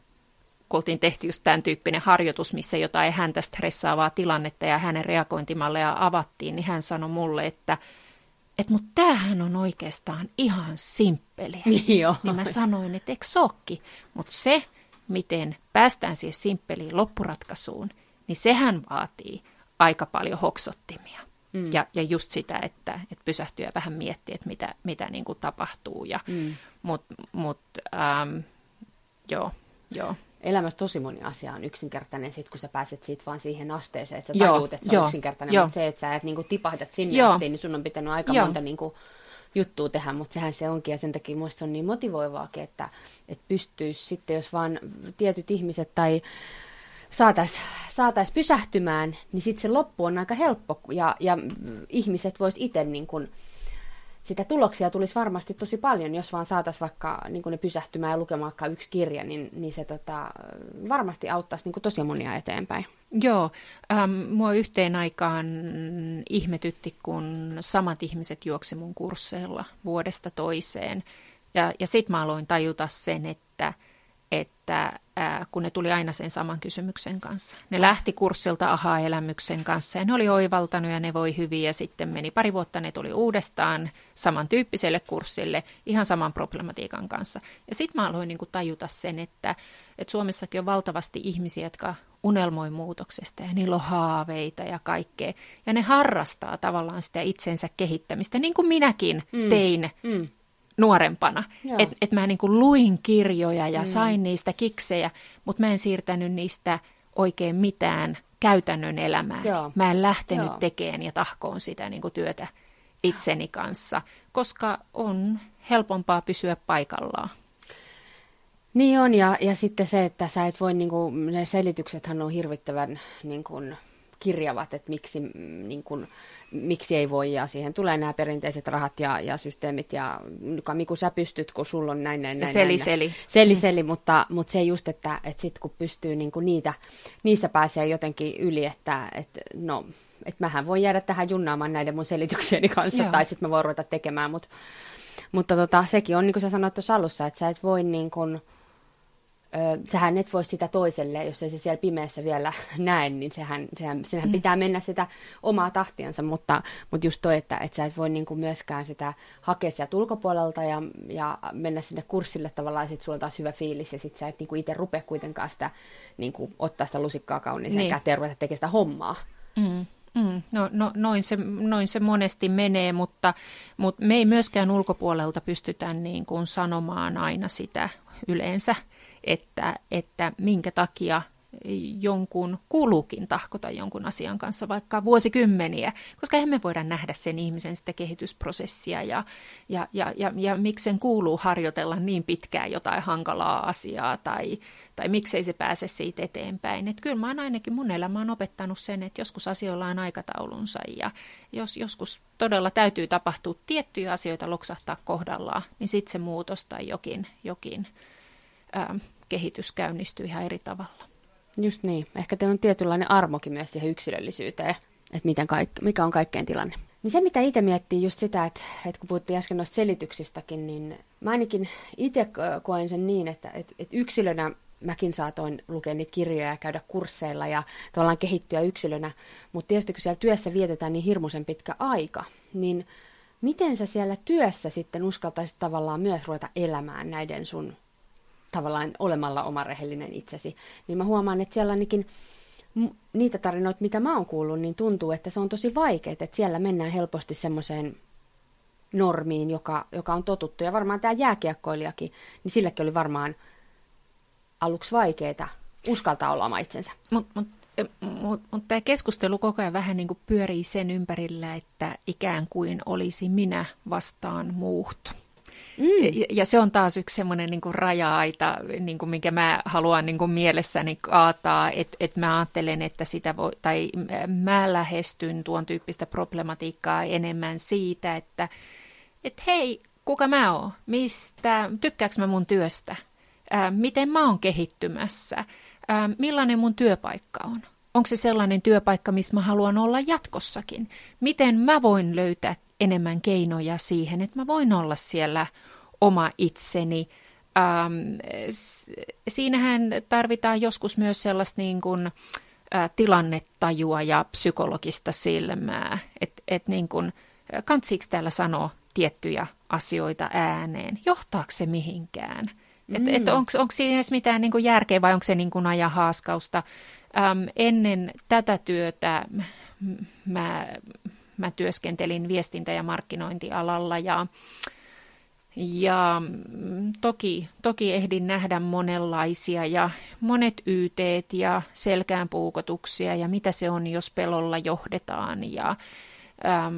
kun oltiin tehty just tämän tyyppinen harjoitus, missä jotain häntä stressaavaa tilannetta ja hänen reagointimalleja avattiin, niin hän sanoi mulle, että että mutta tämähän on oikeastaan ihan simppeliä. Niin, joo. niin mä sanoin, että eikö sokki? Mutta se, miten päästään siihen simppeliin loppuratkaisuun, niin sehän vaatii aika paljon hoksottimia. Mm. Ja, ja just sitä, että, että pysähtyy ja vähän miettiä, että mitä, mitä niin kuin tapahtuu. Ja, mm. Mut, mut, ähm, joo, joo elämässä tosi moni asia on yksinkertainen, sit kun sä pääset siitä vaan siihen asteeseen, että sä joo, tajuut, että se on yksinkertainen, joo. mutta se, että sä et niinku tipahdat sinne joo. asti, niin sun on pitänyt aika joo. monta niinku juttua tehdä, mutta sehän se onkin, ja sen takia muista on niin motivoivaakin, että, että pystyisi sitten, jos vaan tietyt ihmiset tai saataisiin saatais pysähtymään, niin sitten se loppu on aika helppo, ja, ja ihmiset vois itse niin kuin, sitä tuloksia tulisi varmasti tosi paljon, jos vaan saataisiin vaikka niin ne pysähtymään ja lukemaan vaikka yksi kirja, niin, niin se tota, varmasti auttaisi niin tosi monia eteenpäin. Joo, ähm, mua yhteen aikaan ihmetytti, kun samat ihmiset juoksi mun kursseilla vuodesta toiseen. Ja, ja sitten mä aloin tajuta sen, että, että ää, kun ne tuli aina sen saman kysymyksen kanssa. Ne lähti kurssilta aha-elämyksen kanssa ja ne oli oivaltanut ja ne voi hyvin ja sitten meni pari vuotta, ne tuli uudestaan samantyyppiselle kurssille ihan saman problematiikan kanssa. Ja sitten mä aloin niin kuin tajuta sen, että, että Suomessakin on valtavasti ihmisiä, jotka unelmoi muutoksesta ja niillä on haaveita ja kaikkea. Ja ne harrastaa tavallaan sitä itsensä kehittämistä, niin kuin minäkin mm. tein mm. Nuorempana. Että et mä niin kuin luin kirjoja ja mm. sain niistä kiksejä, mutta mä en siirtänyt niistä oikein mitään käytännön elämään. Joo. Mä en lähtenyt Joo. tekemään ja tahkoon sitä niin kuin työtä itseni kanssa, koska on helpompaa pysyä paikallaan. Niin on, ja, ja sitten se, että sä et voi, niin kuin, ne selityksethän on hirvittävän niin kuin, kirjavat, että miksi, niin kuin, miksi ei voi, ja siihen tulee nämä perinteiset rahat ja, ja systeemit, ja Miku sä pystyt, kun sulla on näin, näin, näin. Seli, näin, seli. Seli, mm. seli, mutta, mutta se just, että, että sitten kun pystyy niin kuin niitä, niistä pääsee jotenkin yli, että, että no, että mähän voin jäädä tähän junnaamaan näiden mun selityksieni kanssa, Joo. tai sitten mä voin ruveta tekemään, mutta, mutta tota, sekin on, niin kuin sä sanoit tuossa alussa, että sä et voi niin kuin, ö, sähän et voi sitä toiselle, jos ei se siellä pimeässä vielä [laughs] näe, niin sehän, sehän, sehän mm. pitää mennä sitä omaa tahtiansa, mutta, mutta just toi, että, että sä et voi niin kuin myöskään sitä hakea sieltä ulkopuolelta ja, ja mennä sinne kurssille tavallaan, ja sit sulla taas hyvä fiilis, ja sit sä et niin kuin itse rupea kuitenkaan sitä, niin kuin, ottaa sitä lusikkaa kauniiseen niin. käteen ja ruveta tekemään sitä hommaa. Mm. Mm, no, no, noin, se, noin se monesti menee, mutta, mutta me ei myöskään ulkopuolelta pystytä niin kuin sanomaan aina sitä yleensä, että, että minkä takia jonkun kuuluukin tahkota jonkun asian kanssa vaikka vuosikymmeniä, koska eihän me voida nähdä sen ihmisen sitä kehitysprosessia ja, ja, ja, ja, ja miksi sen kuuluu harjoitella niin pitkään jotain hankalaa asiaa tai, tai miksei se pääse siitä eteenpäin. Et kyllä mä oon ainakin mun elämä on opettanut sen, että joskus asioilla on aikataulunsa ja jos joskus todella täytyy tapahtua tiettyjä asioita loksahtaa kohdallaan, niin sitten se muutos tai jokin, jokin kehitys käynnistyy ihan eri tavalla. Just niin. Ehkä teillä on tietynlainen armokin myös siihen yksilöllisyyteen, että miten kaik- mikä on kaikkein tilanne. Niin se, mitä itse miettii just sitä, että, että kun puhuttiin äsken noista selityksistäkin, niin mä ainakin itse koen sen niin, että, että, että yksilönä mäkin saatoin lukea niitä kirjoja ja käydä kursseilla ja tavallaan kehittyä yksilönä, mutta tietysti kun siellä työssä vietetään niin hirmuisen pitkä aika, niin miten sä siellä työssä sitten uskaltaisit tavallaan myös ruveta elämään näiden sun tavallaan olemalla oma rehellinen itsesi, niin mä huomaan, että siellä ainakin niitä tarinoita, mitä mä oon kuullut, niin tuntuu, että se on tosi vaikeaa, että siellä mennään helposti semmoiseen normiin, joka, joka on totuttu. Ja varmaan tämä jääkiekkoilijakin, niin silläkin oli varmaan aluksi vaikeaa uskaltaa olla oma itsensä. Mutta mut, mut, mut tämä keskustelu koko ajan vähän niin kuin pyörii sen ympärillä, että ikään kuin olisi minä vastaan muut. Mm. Ja, ja se on taas yksi semmoinen niin raja-aita, niin kuin minkä mä haluan niin kuin mielessäni kaataa, että et mä ajattelen, että sitä voi, tai mä lähestyn tuon tyyppistä problematiikkaa enemmän siitä, että et hei, kuka mä oon, mistä, tykkääkö mä mun työstä, ää, miten mä oon kehittymässä, ää, millainen mun työpaikka on. Onko se sellainen työpaikka, missä mä haluan olla jatkossakin? Miten mä voin löytää enemmän keinoja siihen, että mä voin olla siellä oma itseni. Ähm, siinähän tarvitaan joskus myös sellaista niin kuin, äh, tilannetajua ja psykologista silmää, että et niin kuin, kantsiiko täällä sanoa tiettyjä asioita ääneen, johtaako se mihinkään? Mm. Että et onko siinä edes mitään niin kuin järkeä vai onko se niin kuin ajan haaskausta? Ähm, ennen tätä työtä mä, mä työskentelin viestintä- ja markkinointialalla ja ja mm, toki, toki ehdin nähdä monenlaisia ja monet yteet ja selkään puukotuksia ja mitä se on, jos pelolla johdetaan. Ja äm,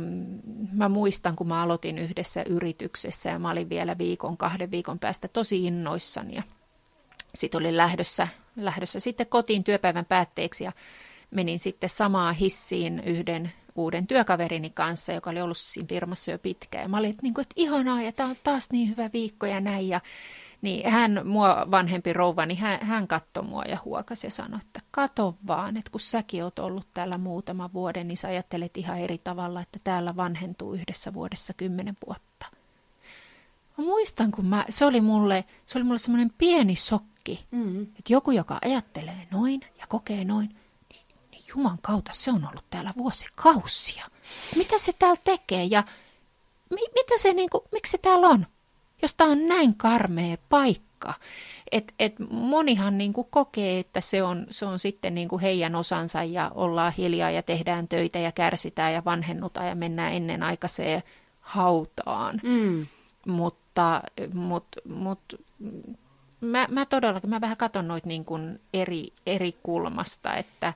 mä muistan, kun mä aloitin yhdessä yrityksessä ja mä olin vielä viikon, kahden viikon päästä tosi innoissani. Ja sitten olin lähdössä, lähdössä sitten kotiin työpäivän päätteeksi ja menin sitten samaa hissiin yhden uuden työkaverini kanssa, joka oli ollut siinä firmassa jo pitkään. Ja mä olin, että, niin kuin, että ihanaa ja tämä on taas niin hyvä viikko ja näin. Ja, niin hän, mua vanhempi rouva, niin hän, hän katsoi mua ja huokasi ja sanoi, että kato vaan, että kun säkin oot ollut täällä muutama vuoden, niin sä ajattelet ihan eri tavalla, että täällä vanhentuu yhdessä vuodessa kymmenen vuotta. Mä muistan, kun mä, se oli mulle, se oli mulle semmoinen pieni sokki, mm-hmm. että joku, joka ajattelee noin ja kokee noin, Juman kautta se on ollut täällä vuosikausia. Mitä se täällä tekee ja mi- mitä se niinku, miksi se täällä on? Jos tämä on näin karmea paikka, et, et monihan niin kuin kokee, että se on, se on sitten niin kuin heidän osansa ja ollaan hiljaa ja tehdään töitä ja kärsitään ja vanhennutaan ja mennään ennenaikaiseen hautaan. Mm. Mutta, mut, mut, mä, mä todellakin, mä vähän katson noita niin kuin eri, eri kulmasta, että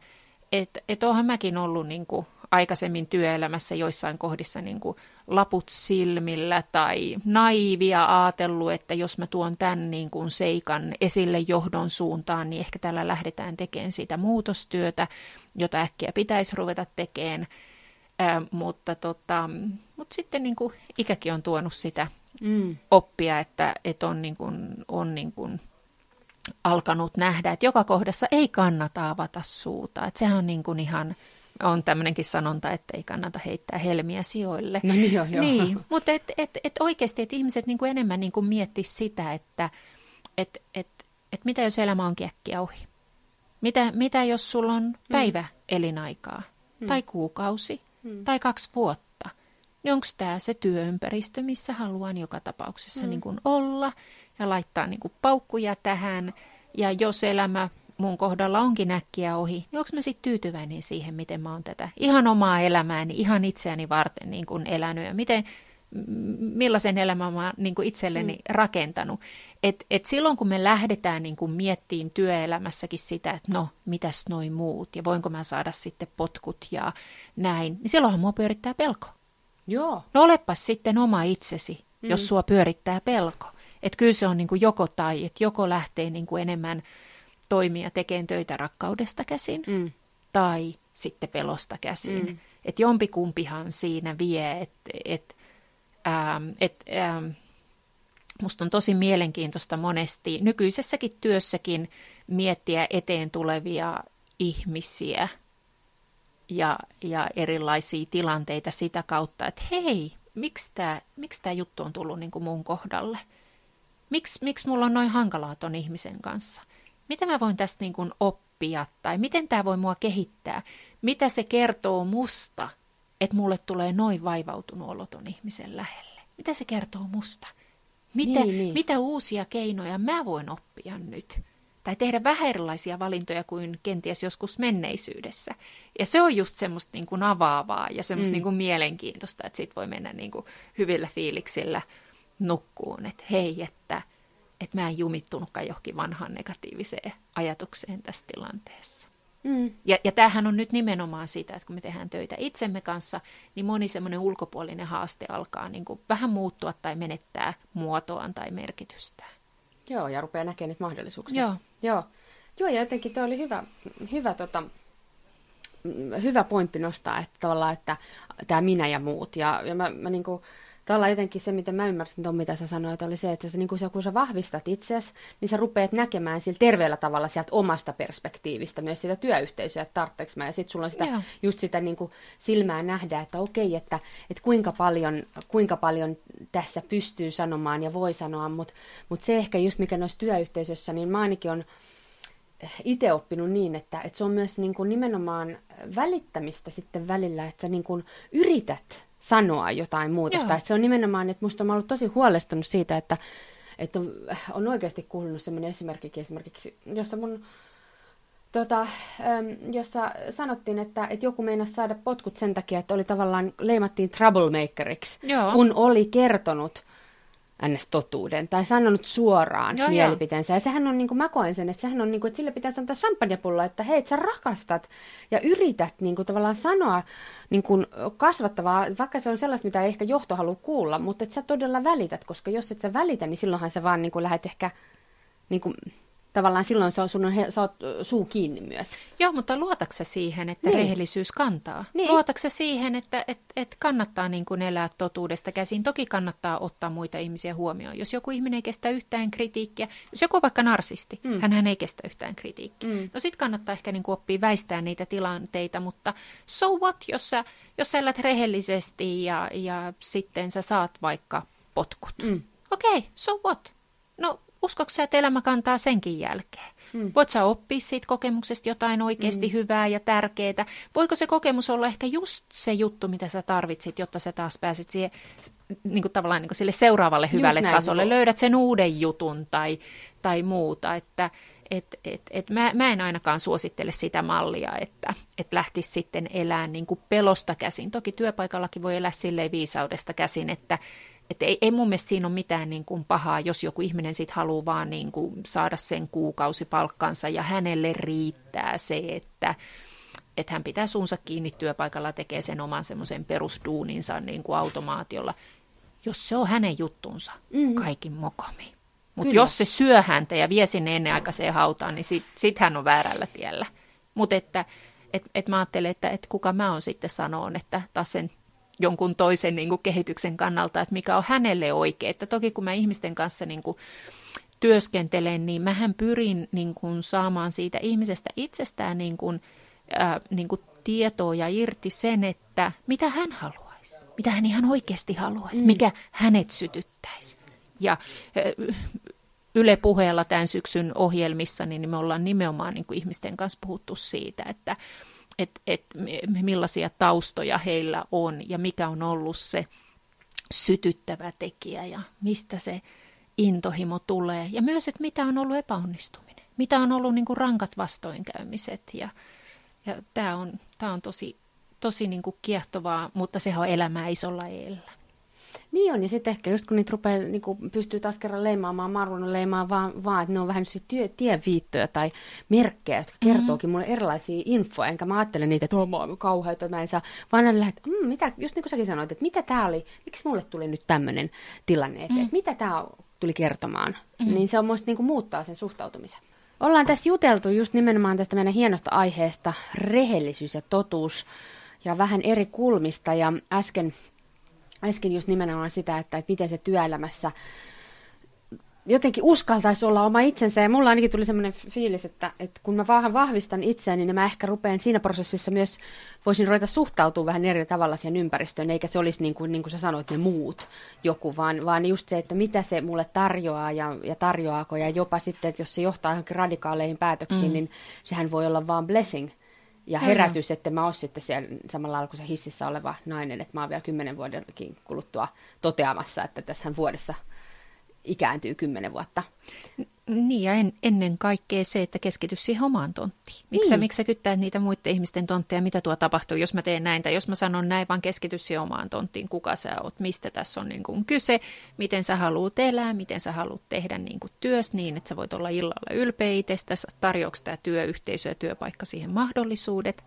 et, et oonhan mäkin ollut niin kuin aikaisemmin työelämässä joissain kohdissa niin kuin laput silmillä tai naivia ajatellut, että jos mä tuon tämän niin kuin seikan esille johdon suuntaan, niin ehkä tällä lähdetään tekemään sitä muutostyötä, jota äkkiä pitäisi ruveta tekemään. Ää, mutta, tota, mutta sitten niin kuin ikäkin on tuonut sitä mm. oppia, että, että on, niin kuin, on niin kuin alkanut nähdä, että joka kohdassa ei kannata avata suuta. Että sehän on niin kuin ihan on tämmöinenkin sanonta, että ei kannata heittää helmiä sijoille. No niin, joo, joo. Niin, mutta et, et, et oikeasti, että ihmiset niin kuin enemmän niin kuin miettis sitä, että et, et, et mitä jos elämä on äkkiä ohi? Mitä, mitä jos sulla on mm. päivä mm. elinaikaa, mm. tai kuukausi, mm. tai kaksi vuotta? Niin onko tämä se työympäristö, missä haluan joka tapauksessa mm. niin kuin olla ja laittaa niin kuin paukkuja tähän? Ja jos elämä mun kohdalla onkin äkkiä ohi, niin onko mä sitten tyytyväinen siihen, miten mä oon tätä ihan omaa elämääni, ihan itseäni varten niin kun elänyt ja miten, millaisen elämän mä oon niin kuin itselleni mm. rakentanut. Et, et silloin kun me lähdetään niin kuin miettiin työelämässäkin sitä, että no, mitäs noin muut ja voinko mä saada sitten potkut ja näin, niin silloinhan mua pyörittää pelko. Joo. No olepas sitten oma itsesi, mm. jos sua pyörittää pelko. Että kyllä se on niin kuin joko tai, että joko lähtee niin kuin enemmän toimia tekemään töitä rakkaudesta käsin mm. tai sitten pelosta käsin. Mm. Että jompikumpihan siinä vie, että et, ähm, et, ähm, musta on tosi mielenkiintoista monesti nykyisessäkin työssäkin miettiä eteen tulevia ihmisiä ja, ja erilaisia tilanteita sitä kautta, että hei, miksi tämä miksi tää juttu on tullut niin kuin mun kohdalle? Miksi, miksi mulla on noin hankalaa ton ihmisen kanssa? mitä mä voin tästä niin kuin oppia tai miten tämä voi mua kehittää? Mitä se kertoo musta, että mulle tulee noin vaivautunut oloton ihmisen lähelle? Mitä se kertoo musta? Mitä, niin, niin. mitä uusia keinoja mä voin oppia nyt? Tai tehdä vähän erilaisia valintoja kuin kenties joskus menneisyydessä. Ja se on just semmoista niin kuin avaavaa ja semmoista mm. niin kuin mielenkiintoista, että sit voi mennä niin kuin hyvillä fiiliksillä nukkuun. Että hei, että – että mä en jumittunutkaan johonkin vanhaan negatiiviseen ajatukseen tässä tilanteessa. Mm. Ja, ja tämähän on nyt nimenomaan sitä, että kun me tehdään töitä itsemme kanssa, niin moni semmoinen ulkopuolinen haaste alkaa niin kuin vähän muuttua tai menettää muotoaan tai merkitystään. Joo, ja rupeaa näkemään niitä mahdollisuuksia. Joo. Joo, Joo ja jotenkin tuo oli hyvä, hyvä, tota, hyvä pointti nostaa, että tavallaan, että tämä minä ja muut. Ja, ja mä, mä niin kuin, Tällä jotenkin se, mitä mä ymmärsin tuon, mitä sä sanoit, oli se, että sä, niin kun, sä, kun sä vahvistat itseäsi, niin sä rupeat näkemään sillä terveellä tavalla sieltä omasta perspektiivistä myös sitä työyhteisöä, että tarvitseeko mä. Ja sitten sulla on sitä, Joo. just sitä niin kuin silmää nähdä, että okei, että, että kuinka, paljon, kuinka paljon tässä pystyy sanomaan ja voi sanoa, mutta mut se ehkä just mikä noissa työyhteisössä, niin mä ainakin on itse oppinut niin, että, että se on myös niin kuin nimenomaan välittämistä sitten välillä, että sä niin kuin yrität sanoa jotain muutosta. Että se on nimenomaan, että musta on ollut tosi huolestunut siitä, että, että on, on oikeasti kuulunut sellainen esimerkki esimerkiksi, jossa mun tota, jossa sanottiin, että, että joku meinasi saada potkut sen takia, että oli tavallaan leimattiin troublemakeriksi, Joo. kun oli kertonut ns-totuuden tai sanonut suoraan joo, mielipiteensä. Ja sehän on, niin kuin mä koen sen, että sehän on, niin kuin, että sille pitäisi antaa champagnepullo, että hei, että sä rakastat ja yrität niin kuin, tavallaan sanoa niin kuin, kasvattavaa, vaikka se on sellaista, mitä ei ehkä johto halua kuulla, mutta että sä todella välität, koska jos et sä välitä, niin silloinhan sä vaan niin kuin, lähdet ehkä niin kuin, tavallaan silloin se on, sun he, sä oot suu kiinni myös. Joo, mutta luotatko siihen, että niin. rehellisyys kantaa? Niin. Luotatko siihen, että et, et kannattaa niin kuin elää totuudesta käsin? Toki kannattaa ottaa muita ihmisiä huomioon. Jos joku ihminen ei kestä yhtään kritiikkiä, jos joku on vaikka narsisti, mm. hän ei kestä yhtään kritiikkiä. Mm. No sit kannattaa ehkä niin kuin oppia väistää niitä tilanteita, mutta so what, jos sä, jos sä elät rehellisesti ja, ja sitten sä saat vaikka potkut. Mm. Okei, okay, so what? No uskoksi että elämä kantaa senkin jälkeen? Mm. Voit sä oppia siitä kokemuksesta jotain oikeasti mm. hyvää ja tärkeää? Voiko se kokemus olla ehkä just se juttu, mitä sä tarvitsit, jotta sä taas pääset siihen niin kuin tavallaan niin kuin sille seuraavalle hyvälle näin, tasolle, joo. löydät sen uuden jutun tai, tai muuta, että et, et, et mä, mä en ainakaan suosittele sitä mallia, että et lähtisi sitten elämään niin kuin pelosta käsin. Toki työpaikallakin voi elää silleen viisaudesta käsin, että et ei, ei mun mielestä siinä ole mitään niin kuin pahaa, jos joku ihminen sitten haluaa vaan niin kuin saada sen kuukausipalkkansa ja hänelle riittää se, että että hän pitää suunsa kiinni työpaikalla, tekee sen oman semmoisen perusduuninsa niin kuin automaatiolla, jos se on hänen juttunsa, mm. kaikin mokomi. Mutta jos se syö häntä ja vie sinne ennenaikaiseen hautaan, niin sitten sit hän on väärällä tiellä. Mutta että et, et mä ajattelen, että et kuka mä oon sitten sanoon, että taas sen jonkun toisen niin kuin kehityksen kannalta, että mikä on hänelle oikein. Että toki kun mä ihmisten kanssa niin kuin työskentelen, niin mähän pyrin niin kuin saamaan siitä ihmisestä itsestään niin kuin, äh, niin kuin tietoa ja irti sen, että mitä hän haluaisi, mitä hän ihan oikeasti haluaisi, mm. mikä hänet sytyttäisi. Ja Yle puheella tämän syksyn ohjelmissa, niin me ollaan nimenomaan niin kuin ihmisten kanssa puhuttu siitä, että et, et, millaisia taustoja heillä on ja mikä on ollut se sytyttävä tekijä ja mistä se intohimo tulee. Ja myös, että mitä on ollut epäonnistuminen, mitä on ollut niin kuin rankat vastoinkäymiset. Ja, ja tämä on, tää on tosi, tosi niin kuin kiehtovaa, mutta sehän on elämää isolla eellä. Niin on, ja sitten ehkä just kun niitä rupeaa, niin kuin pystyy taas kerran leimaamaan, marun leimaan vaan, vaan, että ne on vähän työ, tieviittoja tai merkkejä, jotka mm-hmm. kertookin mulle erilaisia infoja, enkä mä ajattele niitä, että on kauheita, mä en saa, vaan ne lähdet, mm, mitä, just niin kuin säkin sanoit, että mitä tämä oli, miksi mulle tuli nyt tämmöinen tilanne eteen, mm-hmm. mitä tämä tuli kertomaan, mm-hmm. niin se on muista niin kuin muuttaa sen suhtautumisen. Ollaan tässä juteltu just nimenomaan tästä meidän hienosta aiheesta, rehellisyys ja totuus, ja vähän eri kulmista, ja äsken äsken just nimenomaan sitä, että, että miten se työelämässä jotenkin uskaltaisi olla oma itsensä. Ja mulla ainakin tuli semmoinen fiilis, että, että kun mä vähän vahvistan itseäni, niin mä ehkä rupean siinä prosessissa myös, voisin ruveta suhtautua vähän eri tavalla siihen ympäristöön, eikä se olisi niin kuin, niin kuin sä sanoit, ne muut joku, vaan, vaan just se, että mitä se mulle tarjoaa ja, ja tarjoaako. Ja jopa sitten, että jos se johtaa johonkin radikaaleihin päätöksiin, mm. niin sehän voi olla vaan blessing – ja herätys, että mä oon sitten siellä samalla lailla kuin se hississä oleva nainen, että mä oon vielä kymmenen vuodenkin kuluttua toteamassa, että tässä vuodessa ikääntyy kymmenen vuotta. Niin ja en, ennen kaikkea se, että keskity siihen omaan tonttiin. Miksi niin. sä, miksi sä kyttäät niitä muiden ihmisten tontteja, mitä tuo tapahtuu, jos mä teen näin tai jos mä sanon näin, vaan keskity siihen omaan tonttiin, kuka sä oot, mistä tässä on niin kuin kyse, miten sä haluat elää, miten sä haluat tehdä niin kuin työs niin, että sä voit olla illalla ylpeä itsestäsi, tarjoako tämä työyhteisö ja työpaikka siihen mahdollisuudet.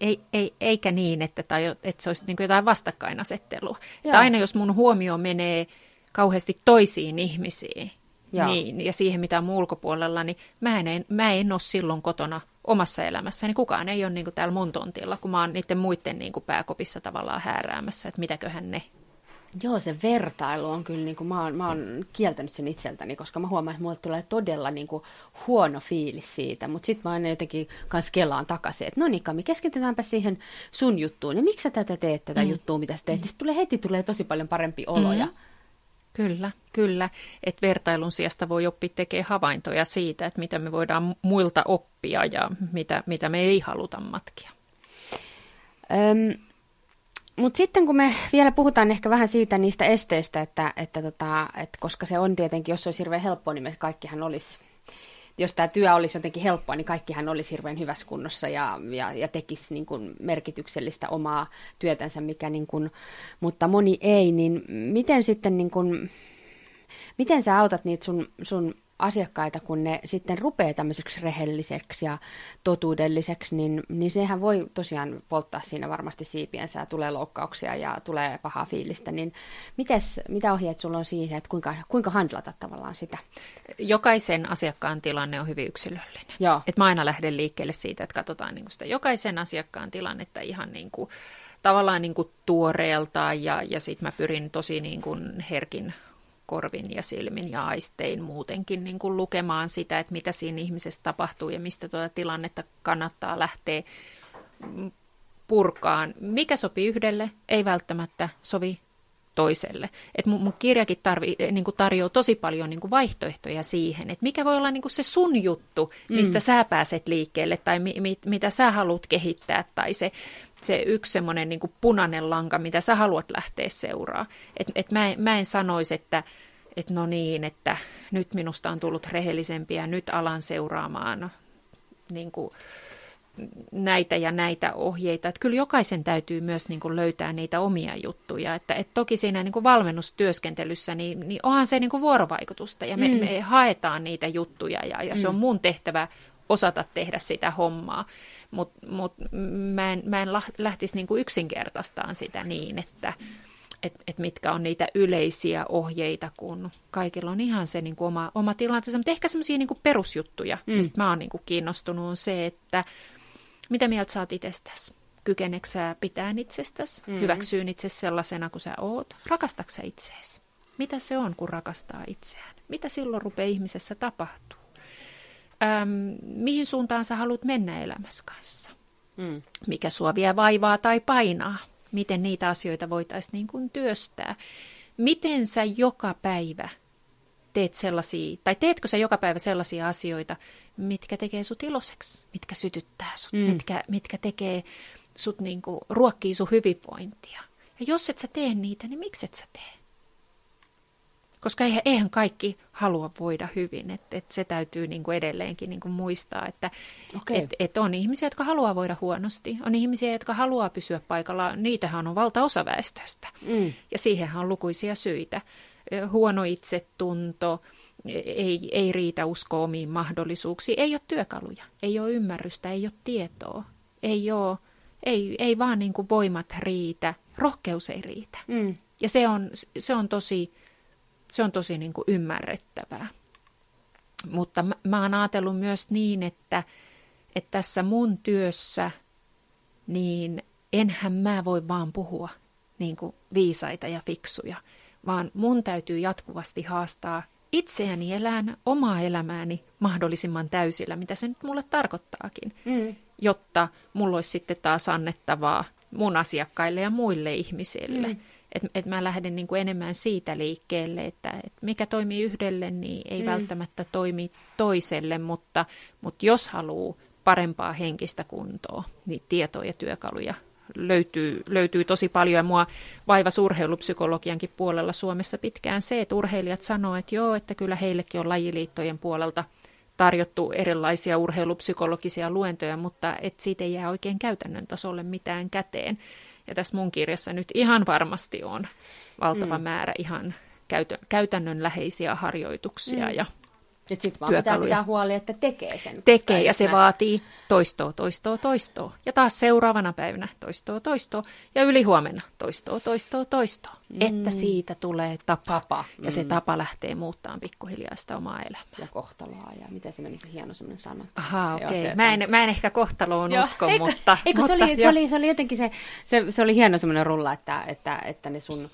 Ei, ei, eikä niin, että, tai, että se olisi niin kuin jotain vastakkainasettelua. Että aina jos mun huomio menee kauheasti toisiin ihmisiin, niin, ja siihen mitä on mun ulkopuolella, niin mä en, mä en ole silloin kotona omassa elämässäni. Kukaan ei ole niin kuin täällä mun tontilla, kun mä oon niiden muiden niin kuin pääkopissa tavallaan hääräämässä, että mitäköhän ne Joo, se vertailu on kyllä, niin kuin, mä, oon, mä oon kieltänyt sen itseltäni, koska mä huomaan, että mulle tulee todella niin kuin, huono fiilis siitä, mutta sitten mä aina jotenkin kans kelaan takaisin, että no niin Kami, keskitytäänpä siihen sun juttuun, ja miksi sä tätä teet, tätä mm. juttua, mitä sä teet, mm. tulee heti tulee tosi paljon parempi olo, mm. Kyllä, kyllä. Että vertailun sijasta voi oppia tekemään havaintoja siitä, että mitä me voidaan muilta oppia ja mitä, mitä me ei haluta matkia. Öm, Mutta sitten kun me vielä puhutaan ehkä vähän siitä niistä esteistä, että, että, tota, että koska se on tietenkin, jos se olisi hirveän helppoa, niin me kaikkihan olisi jos tämä työ olisi jotenkin helppoa, niin kaikkihan olisi hirveän hyvässä kunnossa ja, ja, ja tekisi niin kuin merkityksellistä omaa työtänsä, mikä niin kuin, mutta moni ei, niin miten sitten niin kuin, miten sä autat niitä sun, sun asiakkaita, kun ne sitten rupeaa tämmöiseksi rehelliseksi ja totuudelliseksi, niin, niin sehän voi tosiaan polttaa siinä varmasti siipiensä ja tulee loukkauksia ja tulee pahaa fiilistä. Niin mites, mitä ohjeet sulla on siihen, että kuinka, kuinka handlata tavallaan sitä? Jokaisen asiakkaan tilanne on hyvin yksilöllinen. Joo. Et mä aina lähden liikkeelle siitä, että katsotaan niin sitä jokaisen asiakkaan tilannetta ihan niin kuin, tavallaan niin kuin tuoreelta ja, ja sitten mä pyrin tosi niin kuin herkin korvin ja silmin ja aistein muutenkin niin kuin lukemaan sitä, että mitä siinä ihmisessä tapahtuu ja mistä tuota tilannetta kannattaa lähteä purkaan. Mikä sopii yhdelle, ei välttämättä sovi toiselle. Et mun, mun kirjakin tarvi, niin kuin tarjoaa tosi paljon niin kuin vaihtoehtoja siihen, että mikä voi olla niin kuin se sun juttu, mistä mm. sä pääset liikkeelle tai mi, mi, mitä sä haluat kehittää tai se, se yksi semmoinen niin kuin punainen lanka, mitä sä haluat lähteä seuraa. Et, et mä, mä en sanoisi, että et no niin, että nyt minusta on tullut rehellisempiä, nyt alan seuraamaan niin kuin, näitä ja näitä ohjeita. Että kyllä jokaisen täytyy myös niin kuin löytää niitä omia juttuja. Että, että toki siinä niin kuin valmennustyöskentelyssä niin, niin onhan se niin kuin vuorovaikutusta ja me, mm. me haetaan niitä juttuja ja, ja mm. se on mm. mun tehtävä osata tehdä sitä hommaa. Mutta mut mä en, mä en lähtisi niin kuin yksinkertaistaan sitä niin, että et, et mitkä on niitä yleisiä ohjeita, kun kaikilla on ihan se niin kuin oma, oma tilanteensa. Mutta ehkä semmoisia niin perusjuttuja, mm. mistä mä oon niin kuin kiinnostunut, on se, että mitä mieltä oot itsestäsi? Kykeneksä sä itsestäsi? Mm. Hyväksyyn itse sellaisena kuin sä oot? Rakastatko sä itseäsi? Mitä se on, kun rakastaa itseään? Mitä silloin rupeaa ihmisessä tapahtuu? Öm, mihin suuntaan sä haluat mennä elämässä kanssa? Mm. Mikä sua vie vaivaa tai painaa? Miten niitä asioita voitaisiin niin kuin työstää? Miten sä joka päivä teet sellaisia, tai teetkö sä joka päivä sellaisia asioita, mitkä tekee sut iloiseksi, mitkä sytyttää sut, mm. mitkä, mitkä tekee sut niinku, ruokkii sun hyvinvointia. Ja jos et sä tee niitä, niin miksi et sä tee? Koska eihän, eihän kaikki halua voida hyvin, että et se täytyy niinku edelleenkin niinku muistaa, että okay. et, et on ihmisiä, jotka haluaa voida huonosti, on ihmisiä, jotka haluaa pysyä paikalla, niitähän on valtaosa väestöstä. Mm. Ja siihenhän on lukuisia syitä. Huono itsetunto, ei, ei riitä usko omiin mahdollisuuksiin, ei ole työkaluja, ei ole ymmärrystä, ei ole tietoa, ei, ole, ei, ei vaan niin kuin voimat riitä, rohkeus ei riitä. Mm. Ja se on, se on tosi, se on tosi niin kuin ymmärrettävää. Mutta mä, mä oon ajatellut myös niin, että, että tässä mun työssä, niin enhän mä voi vaan puhua niin kuin viisaita ja fiksuja, vaan mun täytyy jatkuvasti haastaa itseäni elään omaa elämääni mahdollisimman täysillä, mitä se nyt mulle tarkoittaakin, mm. jotta mulla olisi sitten taas annettavaa mun asiakkaille ja muille ihmisille. Mm. Että et mä lähden niinku enemmän siitä liikkeelle, että et mikä toimii yhdelle, niin ei mm. välttämättä toimi toiselle, mutta, mutta jos haluaa parempaa henkistä kuntoa, niin tietoja ja työkaluja löytyy, löytyy tosi paljon ja mua vaiva urheilupsykologiankin puolella Suomessa pitkään se, että urheilijat sanoo, että joo, että kyllä heillekin on lajiliittojen puolelta tarjottu erilaisia urheilupsykologisia luentoja, mutta et siitä ei jää oikein käytännön tasolle mitään käteen. Ja tässä mun kirjassa nyt ihan varmasti on valtava mm. määrä ihan käytännönläheisiä harjoituksia mm. ja sitten sit vaan pitää pitää huoli, että tekee sen. Tekee ja se mä... vaatii toistoa, toistoa, toistoa. Ja taas seuraavana päivänä toistoa, toistoa. Ja yli huomenna toistoa, toistoa, toistoa. Mm. Että siitä tulee tapa. tapa. Ja mm. se tapa lähtee muuttamaan pikkuhiljaa sitä omaa elämää. Ja kohtaloa. Ja miten se meni se hieno semmoinen sana. Ahaa, okei. Okay. Mä, en, mä en ehkä kohtaloon Joo, usko, eikö, mutta... Eikö mutta, se, oli, se, oli, se oli jotenkin se, se, se oli hieno semmoinen rulla, että, että, että ne sun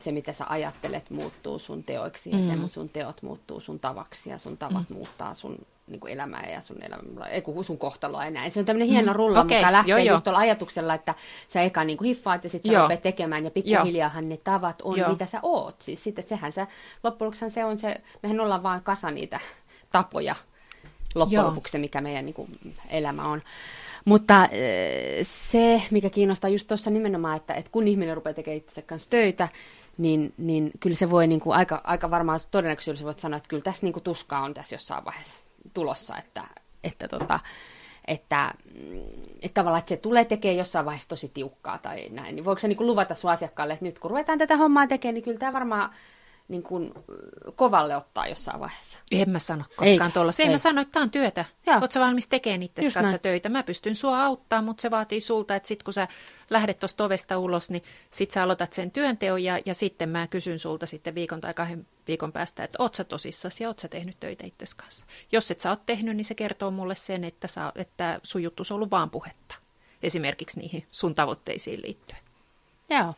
se, mitä sä ajattelet, muuttuu sun teoiksi ja mm. sun teot muuttuu sun tavaksi ja sun tavat mm. muuttaa sun niin kuin elämää ja sun, elämä, ei sun kohtaloa näin. Se on tämmöinen hieno mm. rulla, okay. mikä lähtee joo, just tuolla ajatuksella, että sä eka niin kuin hiffaat ja sitten sä rupeat tekemään ja pikkuhiljaahan ne tavat on, joo. mitä sä oot. Siis sitten sehän se, loppujen se on se, mehän ollaan vaan kasa niitä tapoja loppujen lopuksi, mikä meidän niin kuin, elämä on. Mutta se, mikä kiinnostaa just tuossa nimenomaan, että, että kun ihminen rupeaa tekemään itsensä kanssa töitä, niin, niin kyllä se voi niin kuin aika, aika varmaan todennäköisesti voit sanoa, että kyllä tässä niin kuin tuskaa on tässä jossain vaiheessa tulossa, että, että, tota, että, että tavallaan että se tulee tekemään jossain vaiheessa tosi tiukkaa tai näin. Niin voiko se niin kuin luvata sun asiakkaalle, että nyt kun ruvetaan tätä hommaa tekemään, niin kyllä tämä varmaan niin kuin, kovalle ottaa jossain vaiheessa. En mä sano koskaan tuolla. Se mä sano, että tämä on työtä. Oletko valmis tekemään itse kanssa näin. töitä? Mä pystyn sua auttaa, mutta se vaatii sulta, että sit kun sä lähdet tuosta ovesta ulos, niin sit sä aloitat sen työnteon ja, ja sitten mä kysyn sulta sitten viikon tai kahden viikon päästä, että oot sä tosissasi ja oot sä tehnyt töitä itse kanssa. Jos et sä oot tehnyt, niin se kertoo mulle sen, että, sä, että sun juttu on ollut vaan puhetta. Esimerkiksi niihin sun tavoitteisiin liittyen. Joo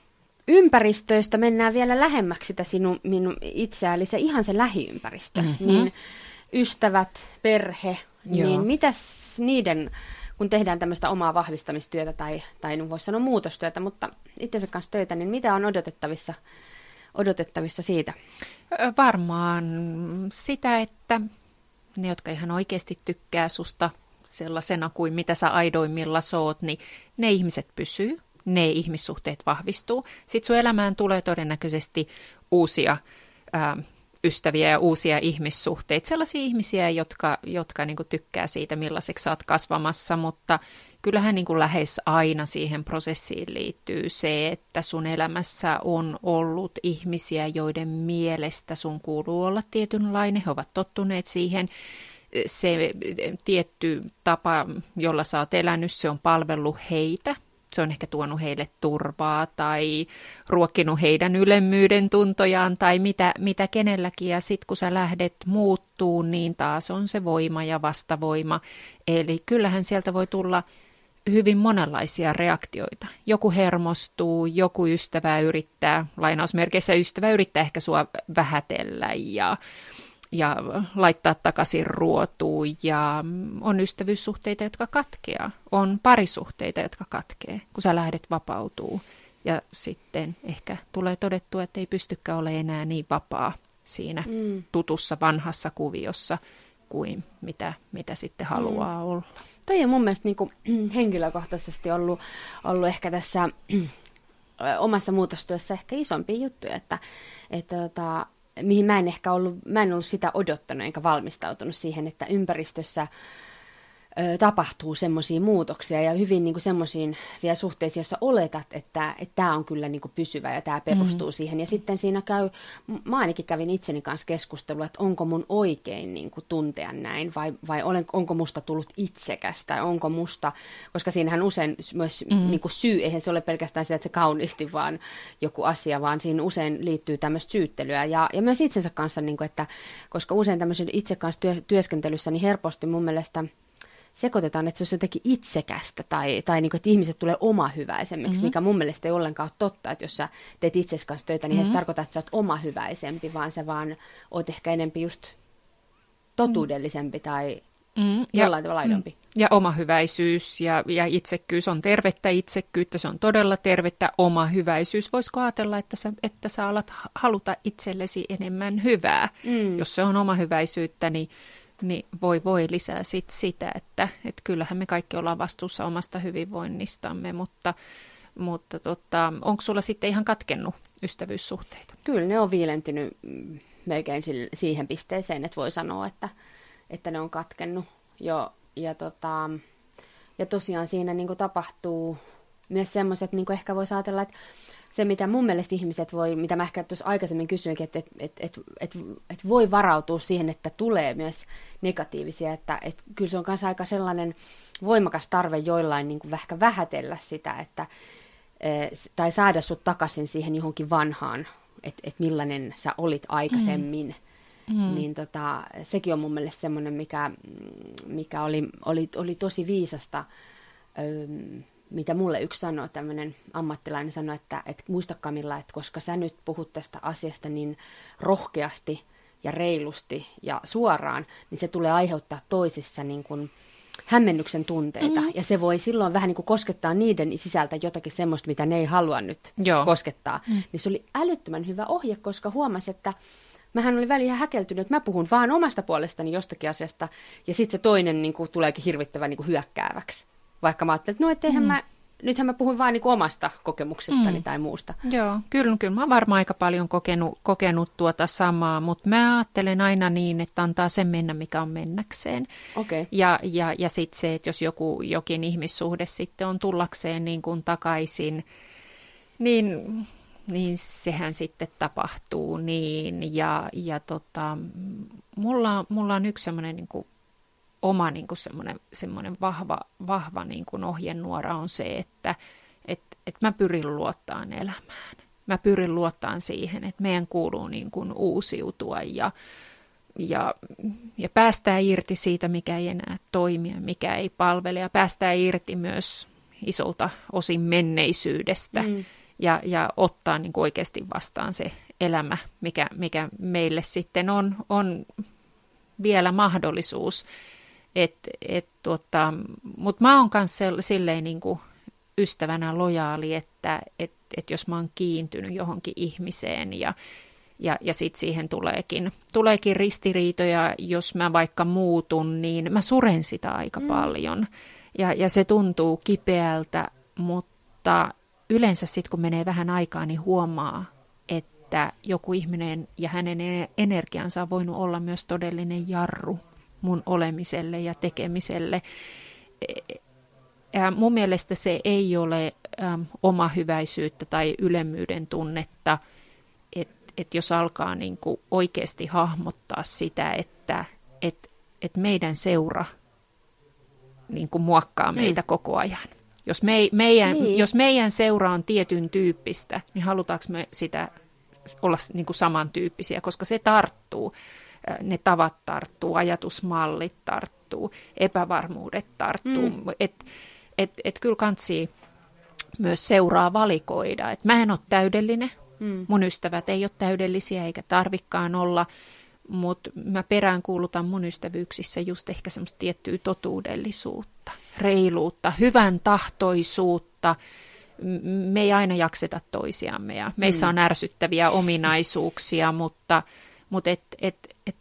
ympäristöistä mennään vielä lähemmäksi sitä sinun minun itseä, eli se ihan se lähiympäristö, mm-hmm. niin ystävät, perhe, Joo. niin mitäs niiden kun tehdään tämmöistä omaa vahvistamistyötä tai, tai voisi sanoa muutostyötä, mutta itsensä kanssa töitä, niin mitä on odotettavissa, odotettavissa siitä? Varmaan sitä, että ne, jotka ihan oikeasti tykkää susta sellaisena kuin mitä sä aidoimmilla soot, niin ne ihmiset pysyy, ne ihmissuhteet vahvistuu. Sitten sun elämään tulee todennäköisesti uusia ää, ystäviä ja uusia ihmissuhteita, sellaisia ihmisiä, jotka, jotka niin kuin tykkää siitä, millaiseksi sä oot kasvamassa, mutta kyllähän niin kuin lähes aina siihen prosessiin liittyy se, että sun elämässä on ollut ihmisiä, joiden mielestä sun kuuluu olla tietynlainen, he ovat tottuneet siihen, se tietty tapa, jolla sä oot elänyt, se on palvellut heitä, se on ehkä tuonut heille turvaa tai ruokkinut heidän ylemmyyden tuntojaan tai mitä, mitä kenelläkin. Ja sitten kun sä lähdet muuttuu, niin taas on se voima ja vastavoima. Eli kyllähän sieltä voi tulla hyvin monenlaisia reaktioita. Joku hermostuu, joku ystävä yrittää, lainausmerkeissä ystävä yrittää ehkä sua vähätellä ja ja laittaa takaisin ruotuun ja on ystävyyssuhteita, jotka katkeaa. On parisuhteita, jotka katkee, kun sä lähdet vapautuu. Ja sitten ehkä tulee todettua, että ei pystykään ole enää niin vapaa siinä mm. tutussa vanhassa kuviossa kuin mitä, mitä sitten haluaa mm. olla. Toi on mun mielestä niin kuin, [clears throat] henkilökohtaisesti ollut, ollut ehkä tässä [clears throat] omassa muutostyössä ehkä isompi juttu, että, että tota, mihin mä en ehkä ollut, mä en ollut sitä odottanut enkä valmistautunut siihen, että ympäristössä ö, tapahtuu semmoisia muutoksia ja hyvin niin semmoisiin vielä suhteisiin, joissa oletat, että tämä on kyllä niin kuin pysyvä ja tämä perustuu mm. siihen. Ja sitten siinä käy, mä ainakin kävin itseni kanssa keskustelua, että onko mun oikein niin kuin tuntea näin vai, vai olen, onko musta tullut itsekästä, onko musta, koska siinähän usein myös mm. niin kuin syy, eihän se ole pelkästään se, että se kauniisti vaan joku asia, vaan siinä usein liittyy tämmöistä syyttelyä ja, ja myös itsensä kanssa, niin kuin, että koska usein tämmöisen itse kanssa työ, työskentelyssä niin helposti mun mielestä sekoitetaan, että se on jotenkin itsekästä tai, tai niin kuin, että ihmiset tulee oma hyväisemmiksi, mm-hmm. mikä mun mielestä ei ollenkaan ole totta, että jos sä teet itsesi kanssa töitä, niin mm-hmm. se tarkoita, että sä oot oma hyväisempi, vaan sä vaan oot ehkä enempi just totuudellisempi tai mm, jollain tavalla aidompi. Mm. Ja oma hyväisyys ja, ja itsekkyys on tervettä itsekkyyttä, se on todella tervettä oma hyväisyys. Voisiko ajatella, että sä, että sä alat haluta itsellesi enemmän hyvää? Mm. Jos se on oma hyväisyyttä, niin niin voi voi lisää sit sitä, että, että kyllähän me kaikki ollaan vastuussa omasta hyvinvoinnistamme, mutta, mutta tota, onko sulla sitten ihan katkennut ystävyyssuhteita? Kyllä ne on viilentynyt mm, melkein siihen pisteeseen, että voi sanoa, että, että ne on katkennut jo. Ja, tota, ja tosiaan siinä niin tapahtuu myös semmoiset, niin ehkä voisi ajatella, että se, mitä mun mielestä ihmiset voi, mitä mä ehkä tuossa aikaisemmin kysyinkin, että et, et, et, et, et voi varautua siihen, että tulee myös negatiivisia, että et kyllä se on myös aika sellainen voimakas tarve joillain niin kuin ehkä vähätellä sitä, että, e, tai saada sut takaisin siihen johonkin vanhaan, että et millainen sä olit aikaisemmin. Mm. Mm. Niin tota, sekin on mun mielestä semmoinen, mikä, mikä oli, oli, oli tosi viisasta. Öö, mitä mulle yksi sanoi, tämmöinen ammattilainen sanoi, että, että muista Kamilla, että koska sä nyt puhut tästä asiasta niin rohkeasti ja reilusti ja suoraan, niin se tulee aiheuttaa toisissa niin kuin hämmennyksen tunteita. Mm-hmm. Ja se voi silloin vähän niin kuin koskettaa niiden sisältä jotakin semmoista, mitä ne ei halua nyt Joo. koskettaa. Mm. Niin se oli älyttömän hyvä ohje, koska huomasi, että mähän oli väliin ihan häkeltynyt, että mä puhun vaan omasta puolestani jostakin asiasta, ja sitten se toinen niin kuin, tuleekin hirvittävän niin kuin, hyökkääväksi. Vaikka mä ajattelin, että no etteihän mm. mä, nythän mä puhun vaan niin omasta kokemuksestani mm. tai muusta. Joo, kyllä, kyllä mä oon varmaan aika paljon kokenut, kokenut tuota samaa, mutta mä ajattelen aina niin, että antaa sen mennä, mikä on mennäkseen. Okay. Ja, ja, ja sitten se, että jos joku, jokin ihmissuhde sitten on tullakseen niin kuin takaisin, niin niin sehän sitten tapahtuu niin. Ja, ja tota, mulla, mulla on yksi semmoinen niin oma niin kuin semmoinen, semmoinen vahva, vahva niin kuin ohjenuora on se, että et, et mä pyrin luottaan elämään. Mä pyrin luottaan siihen, että meidän kuuluu niin kuin uusiutua ja, ja, ja päästää irti siitä, mikä ei enää toimi ja mikä ei palvele. Ja päästää irti myös isolta osin menneisyydestä mm. ja, ja ottaa niin kuin oikeasti vastaan se elämä, mikä, mikä meille sitten on, on vielä mahdollisuus Et, et, tota, Mutta mä oon myös silleen niin kuin ystävänä lojaali, että et, et jos mä oon kiintynyt johonkin ihmiseen ja, ja, ja sitten siihen tuleekin, tuleekin ristiriitoja, jos mä vaikka muutun, niin mä suren sitä aika mm. paljon. Ja, ja se tuntuu kipeältä, mutta yleensä sitten kun menee vähän aikaa, niin huomaa, että joku ihminen ja hänen energiansa on voinut olla myös todellinen jarru mun olemiselle ja tekemiselle. Ja mun mielestä se ei ole äm, oma hyväisyyttä tai ylemmyyden tunnetta, että et jos alkaa niin kuin oikeasti hahmottaa sitä, että et, et meidän seura niin kuin muokkaa meitä mm. koko ajan. Jos, me, meidän, niin. jos meidän seura on tietyn tyyppistä, niin halutaanko me sitä olla niin kuin samantyyppisiä, koska se tarttuu. Ne tavat tarttuu, ajatusmallit tarttuu, epävarmuudet tarttuu. Mm. Et, et, et kyllä kansi myös seuraa valikoida. Et mä en ole täydellinen, mm. mun ystävät ei ole täydellisiä eikä tarvikkaan olla, mutta mä peräänkuulutan mun ystävyyksissä just ehkä semmoista tiettyä totuudellisuutta, reiluutta, hyvän tahtoisuutta. Me ei aina jakseta toisiamme ja meissä mm. on ärsyttäviä ominaisuuksia, mutta, mutta et, et, et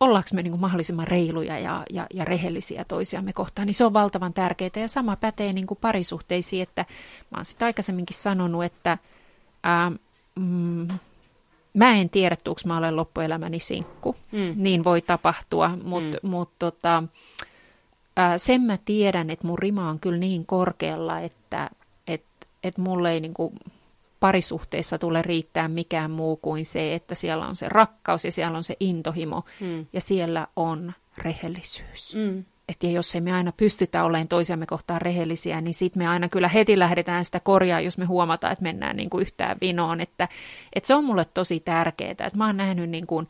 ollaanko me niin kuin mahdollisimman reiluja ja, ja, ja rehellisiä toisiamme kohtaan, niin se on valtavan tärkeää. Ja sama pätee niin kuin parisuhteisiin, että mä oon sitä aikaisemminkin sanonut, että ää, mm, mä en tiedä, tuuks mä olen loppuelämäni sinkku. Mm. Niin voi tapahtua, mutta mm. mut, tota, ää, sen mä tiedän, että mun rima on kyllä niin korkealla, että et, et mulle ei niinku parisuhteessa tule riittää mikään muu kuin se, että siellä on se rakkaus ja siellä on se intohimo mm. ja siellä on rehellisyys. Mm. Että jos ei me aina pystytä olemaan toisiamme kohtaan rehellisiä, niin sitten me aina kyllä heti lähdetään sitä korjaa, jos me huomataan, että mennään niin kuin yhtään vinoon. Että, että se on mulle tosi tärkeää. Että mä oon nähnyt, niin kuin,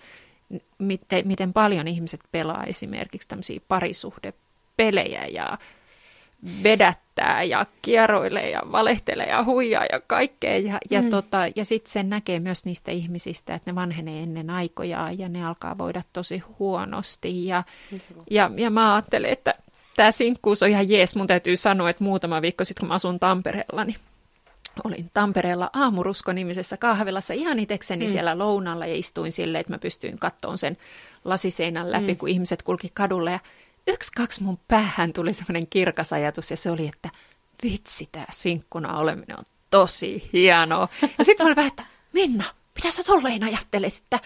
miten, miten paljon ihmiset pelaa esimerkiksi tämmöisiä parisuhdepelejä ja vedättää ja kieroilee ja valehtelee ja huijaa ja kaikkea. Ja, ja, mm. tota, ja sitten sen näkee myös niistä ihmisistä, että ne vanhenee ennen aikojaan ja ne alkaa voida tosi huonosti. Ja, ja, ja mä ajattelen, että tämä sinkkuus on ihan jees. Mun täytyy sanoa, että muutama viikko sitten, kun mä asun Tampereella, niin olin Tampereella Aamurusko-nimisessä kahvilassa ihan itekseni mm. siellä lounalla ja istuin silleen, että mä pystyin kattoon sen lasiseinän läpi, mm. kun ihmiset kulki kadulle. Ja yksi, kaksi mun päähän tuli semmoinen kirkas ajatus ja se oli, että vitsi, tämä sinkkuna oleminen on tosi hienoa. Ja sitten mä vähän, että Minna, mitä sä tolleen ajattelet, että,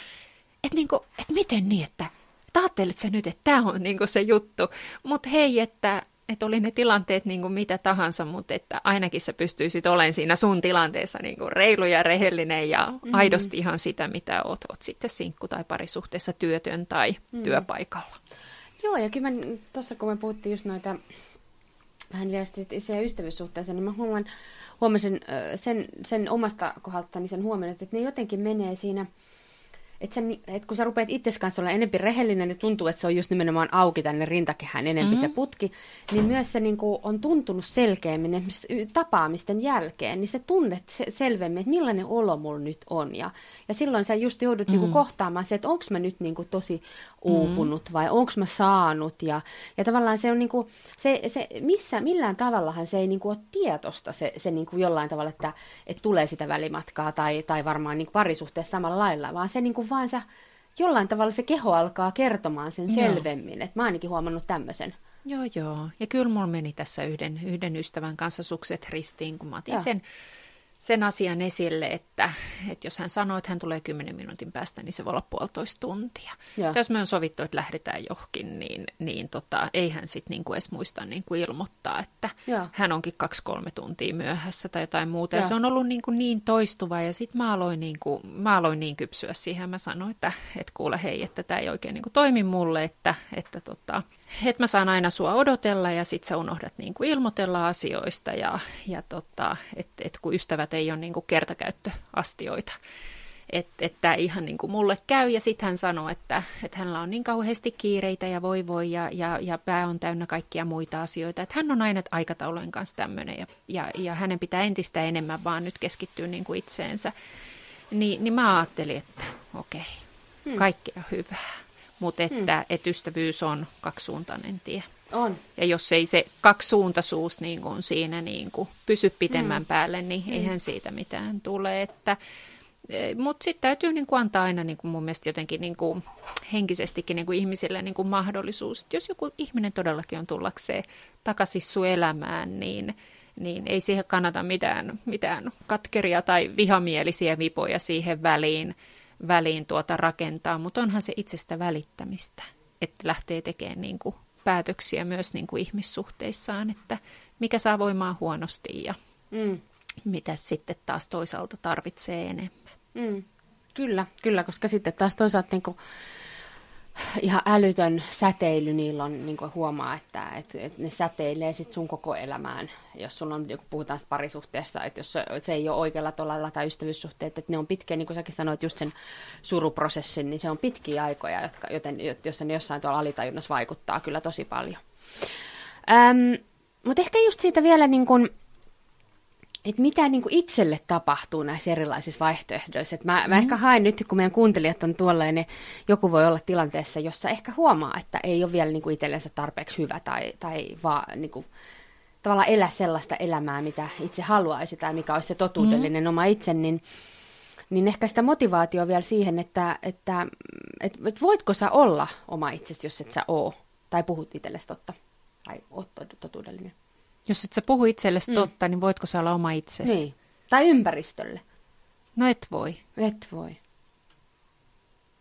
että, niinku, että miten niin, että, että ajattelet sä nyt, että tämä on niinku se juttu. Mutta hei, että, että oli ne tilanteet niin kuin mitä tahansa, mutta että ainakin sä pystyisit olemaan siinä sun tilanteessa niin kuin reilu ja rehellinen ja mm-hmm. aidosti ihan sitä, mitä oot, oot sitten sinkku tai parisuhteessa työtön tai mm-hmm. työpaikalla. Joo, ja kyllä tuossa kun me puhuttiin just noita vähän vielä se ystävyyssuhteeseen, niin mä huomaan, huomasin sen, sen omasta kohdaltani sen huomioon, että ne jotenkin menee siinä – että, että kun sä rupeat itse kanssa olla enempi rehellinen ja tuntuu, että se on just nimenomaan auki tänne rintakehään enempi mm-hmm. se putki, niin myös se niin kuin, on tuntunut selkeämmin esimerkiksi tapaamisten jälkeen, niin se tunnet se, selvemmin, että millainen olo mulla nyt on. Ja, ja silloin sä just joudut mm-hmm. niin kuin, kohtaamaan se, että onko mä nyt niin kuin, tosi uupunut mm-hmm. vai onko mä saanut. Ja, ja tavallaan se on niin kuin, se, se, missä, millään tavallahan se ei niin kuin, ole tietosta se, se niin kuin jollain tavalla, että, että tulee sitä välimatkaa tai, tai varmaan niin kuin parisuhteessa samalla lailla, vaan se niin kuin vaan sä, jollain tavalla se keho alkaa kertomaan sen selvemmin. Että mä ainakin huomannut tämmöisen. Joo, joo. Ja kyllä mulla meni tässä yhden, yhden ystävän kanssa sukset ristiin, kun mä otin sen sen asian esille, että, että jos hän sanoo, että hän tulee 10 minuutin päästä, niin se voi olla puolitoista tuntia. Ja. Jos me on sovittu, että lähdetään johonkin, niin, niin tota, ei hän sitten niinku edes muista niinku ilmoittaa, että ja. hän onkin kaksi-kolme tuntia myöhässä tai jotain muuta. Ja, ja se on ollut niinku niin toistuva ja sitten mä, aloin niinku, mä aloin niin kypsyä siihen. Mä sanoin, että, että kuule hei, että tämä ei oikein niinku toimi mulle, että, että tota, että mä saan aina sua odotella ja sit sä unohdat niin kuin ilmoitella asioista ja, ja tota, että et kun ystävät ei ole niin kuin kertakäyttöastioita. Että et tämä ihan niin kuin mulle käy ja sitten hän sanoo, että, että hänellä on niin kauheasti kiireitä ja voi voi ja, ja, ja pää on täynnä kaikkia muita asioita. Että hän on aina aikataulujen kanssa tämmöinen ja, ja, ja hänen pitää entistä enemmän vaan nyt keskittyä niin kuin itseensä. Ni, niin mä ajattelin, että okei, hmm. kaikkea hyvää mutta että, hmm. että ystävyys on kaksisuuntainen tie. On. Ja jos ei se kaksisuuntaisuus niin kuin siinä niin kuin pysy pitemmän mm. päälle, niin mm. eihän siitä mitään tule. Että, e, mutta sitten täytyy niin kuin antaa aina niin kuin mun mielestä jotenkin niin kuin henkisestikin niin kuin ihmisille niin kuin mahdollisuus. Että jos joku ihminen todellakin on tullakseen takaisin sun elämään, niin, niin ei siihen kannata mitään, mitään katkeria tai vihamielisiä vipoja siihen väliin, väliin tuota rakentaa, mutta onhan se itsestä välittämistä, että lähtee tekemään niin kuin päätöksiä myös niin kuin ihmissuhteissaan, että mikä saa voimaa huonosti ja mm. mitä sitten taas toisaalta tarvitsee enemmän. Mm. Kyllä, kyllä, koska sitten taas toisaalta niin kuin ihan älytön säteily niillä on, niin huomaa, että, että, että ne säteilee sit sun koko elämään. Jos sulla on, kun puhutaan parisuhteesta, että jos se, se ei ole oikealla tolalla tai ystävyyssuhteet, että ne on pitkiä, niin kuin säkin sanoit, just sen suruprosessin, niin se on pitkiä aikoja, jotka, joten jos ne jossain tuolla alitajunnassa vaikuttaa kyllä tosi paljon. Ähm, mutta ehkä just siitä vielä niin kuin, että mitä niin kuin itselle tapahtuu näissä erilaisissa vaihtoehdoissa. Et mä, mm. mä ehkä haen nyt, kun meidän kuuntelijat on tuolla, niin joku voi olla tilanteessa, jossa ehkä huomaa, että ei ole vielä niin kuin itsellensä tarpeeksi hyvä tai, tai vaan niin kuin, tavallaan elä sellaista elämää, mitä itse haluaisi tai mikä olisi se totuudellinen mm. oma itse, niin, niin ehkä sitä motivaatio vielä siihen, että, että et, et voitko sä olla oma itsesi, jos et sä oo, tai puhut itsellesi totta, tai oot totuudellinen. Jos et sä puhu itsellesi mm. totta, niin voitko sä olla oma itsesi? Niin. Tai ympäristölle. No et voi. Et voi.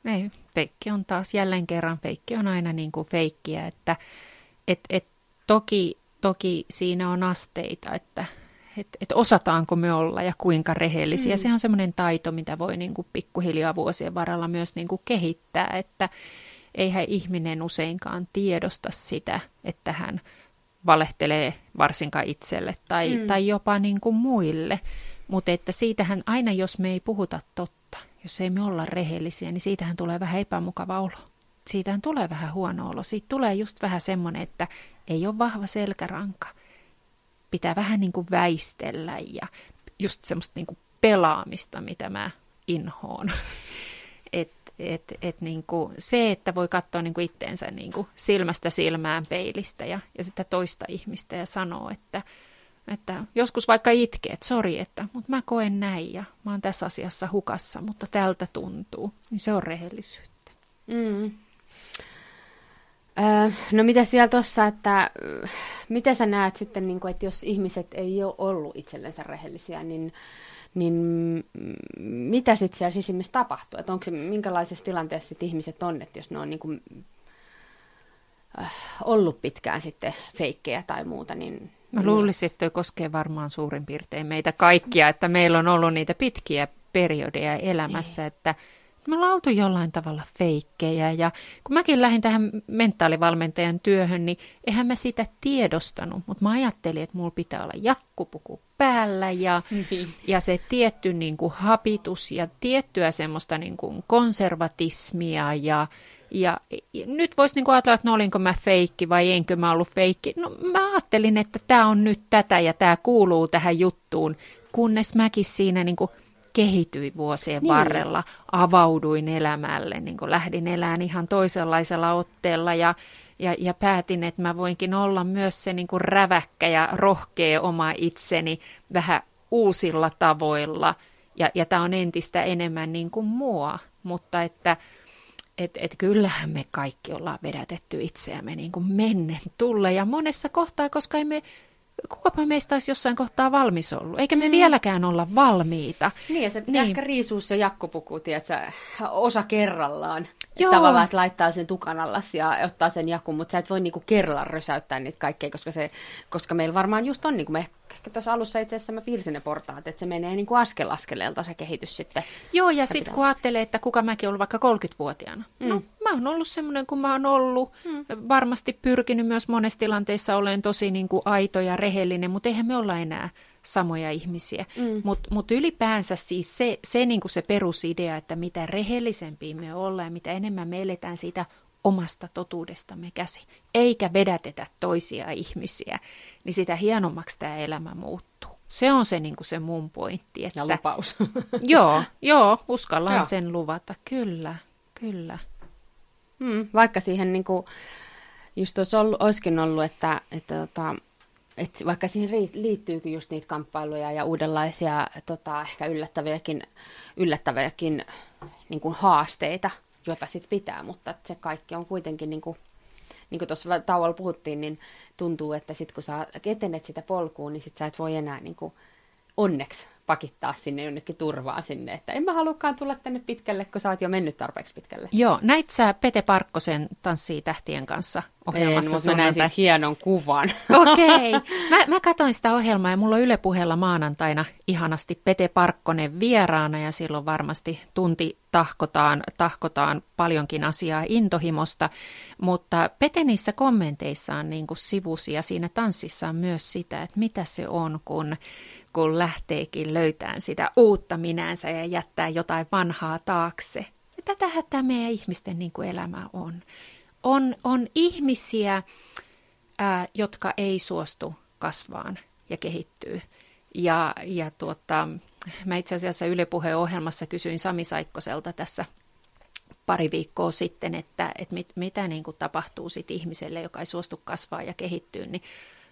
Ei, feikki on taas jälleen kerran, feikki on aina niin kuin feikkiä, että et, et, toki, toki siinä on asteita, että et, et osataanko me olla ja kuinka rehellisiä. Mm. Se on semmoinen taito, mitä voi niin kuin pikkuhiljaa vuosien varrella myös niin kuin kehittää, että eihän ihminen useinkaan tiedosta sitä, että hän valehtelee varsinkaan itselle tai, mm. tai jopa niin kuin muille. Mutta että siitähän aina, jos me ei puhuta totta, jos ei me olla rehellisiä, niin siitähän tulee vähän epämukava olo. Siitähän tulee vähän huono olo. Siitä tulee just vähän semmoinen, että ei ole vahva selkäranka. Pitää vähän niin kuin väistellä ja just semmoista niin kuin pelaamista, mitä mä inhoon. [laughs] Et, et niin kuin se, että voi katsoa niin kuin itteensä niin kuin silmästä silmään peilistä ja, ja sitä toista ihmistä ja sanoa, että, että joskus vaikka itkee, että sori, että, mutta mä koen näin ja mä oon tässä asiassa hukassa, mutta tältä tuntuu, niin se on rehellisyyttä. Mm. Öö, no mitä siellä tuossa, että mitä sä näet sitten, niin kuin, että jos ihmiset ei ole ollut itsellensä rehellisiä, niin niin mitä sitten siellä sisimmässä tapahtuu? Että onko se, minkälaisessa tilanteessa sit ihmiset on, että jos ne on niin kuin, äh, ollut pitkään sitten feikkejä tai muuta, niin... Mä luulisin, että koskee varmaan suurin piirtein meitä kaikkia, että meillä on ollut niitä pitkiä periodeja elämässä, niin. että me ollaan oltu jollain tavalla feikkejä ja kun mäkin lähdin tähän mentaalivalmentajan työhön, niin eihän mä sitä tiedostanut, mutta mä ajattelin, että mulla pitää olla jakkupuku päällä ja, niin. ja se tietty niin kuin hapitus ja tiettyä semmoista niin kuin konservatismia ja, ja, nyt voisi niin kuin ajatella, että no olinko mä feikki vai enkö mä ollut feikki. No mä ajattelin, että tämä on nyt tätä ja tämä kuuluu tähän juttuun, kunnes mäkin siinä niin kuin kehityin vuosien niin. varrella, avauduin elämälle, niin kuin lähdin elämään ihan toisenlaisella otteella ja, ja, ja päätin, että mä voinkin olla myös se niin kuin räväkkä ja rohkea oma itseni vähän uusilla tavoilla. Ja, ja tämä on entistä enemmän niin kuin mua, mutta että et, et kyllähän me kaikki ollaan vedätetty itseämme niin kuin mennen tulle. Ja monessa kohtaa, koska emme kukapa meistä olisi jossain kohtaa valmis ollut, eikä me mm. vieläkään olla valmiita. Niin, ja se niin. ehkä riisua se jakkupuku, tiedätkö, osa kerrallaan. Joo. Tavallaan, että laittaa sen tukan alas ja ottaa sen jakun, mutta sä et voi niinku kerralla rösäyttää niitä kaikkea, koska, se, koska meillä varmaan just on, niin kuin me ehkä tuossa alussa itse asiassa mä piirsin ne portaat, että se menee niin kuin askel askeleelta se kehitys sitten. Joo, ja sitten kun ajattelee, että kuka mäkin ollut vaikka 30-vuotiaana. Mm. No, mä oon ollut semmoinen kuin mä oon ollut. Mm. Varmasti pyrkinyt myös monessa tilanteissa olen tosi niin kuin aito ja rehellinen, mutta eihän me olla enää samoja ihmisiä. Mm. Mutta mut ylipäänsä siis se, se, niin kuin se perusidea, että mitä rehellisempiä me ollaan ja mitä enemmän me eletään siitä omasta totuudestamme käsi, eikä vedätetä toisia ihmisiä, niin sitä hienommaksi tämä elämä muuttuu. Se on se, niin kuin se mun pointti. Että, ja lupaus. [laughs] joo, joo, uskallan joo. sen luvata, kyllä, kyllä. Mm, vaikka siihen niin kuin, just ollut, olisikin ollut, että, että, tota, että vaikka siihen liittyykin just niitä kamppailuja ja uudenlaisia tota, ehkä yllättäviäkin, yllättäviäkin niin kuin haasteita, jota sitten pitää, mutta se kaikki on kuitenkin niin kuin niin kuin tuossa tauolla puhuttiin, niin tuntuu, että sitten kun sä etenet sitä polkuun, niin sit sä et voi enää niin kuin, onneksi pakittaa sinne jonnekin turvaan sinne, että en mä halukaan tulla tänne pitkälle, kun sä oot jo mennyt tarpeeksi pitkälle. Joo, näit sä Pete Parkkosen Tanssii tähtien kanssa ohjelmassa? En, mutta mä näin hienon kuvan. [laughs] Okei, okay. mä, mä katsoin sitä ohjelmaa ja mulla on Yle Puheella maanantaina ihanasti Pete Parkkonen vieraana ja silloin varmasti tunti tahkotaan, tahkotaan paljonkin asiaa intohimosta, mutta Pete niissä kommenteissaan niin kuin sivusi ja siinä tanssissa on myös sitä, että mitä se on, kun kun lähteekin löytämään sitä uutta minänsä ja jättää jotain vanhaa taakse. Ja tätähän tämä meidän ihmisten niin kuin elämä on. On, on ihmisiä, ää, jotka ei suostu kasvaan ja kehittyy. Ja, ja tuota, mä itse asiassa Yle ohjelmassa kysyin Sami Saikkoselta tässä pari viikkoa sitten, että, että mit, mitä niin kuin tapahtuu sit ihmiselle, joka ei suostu kasvaa ja kehittyä, niin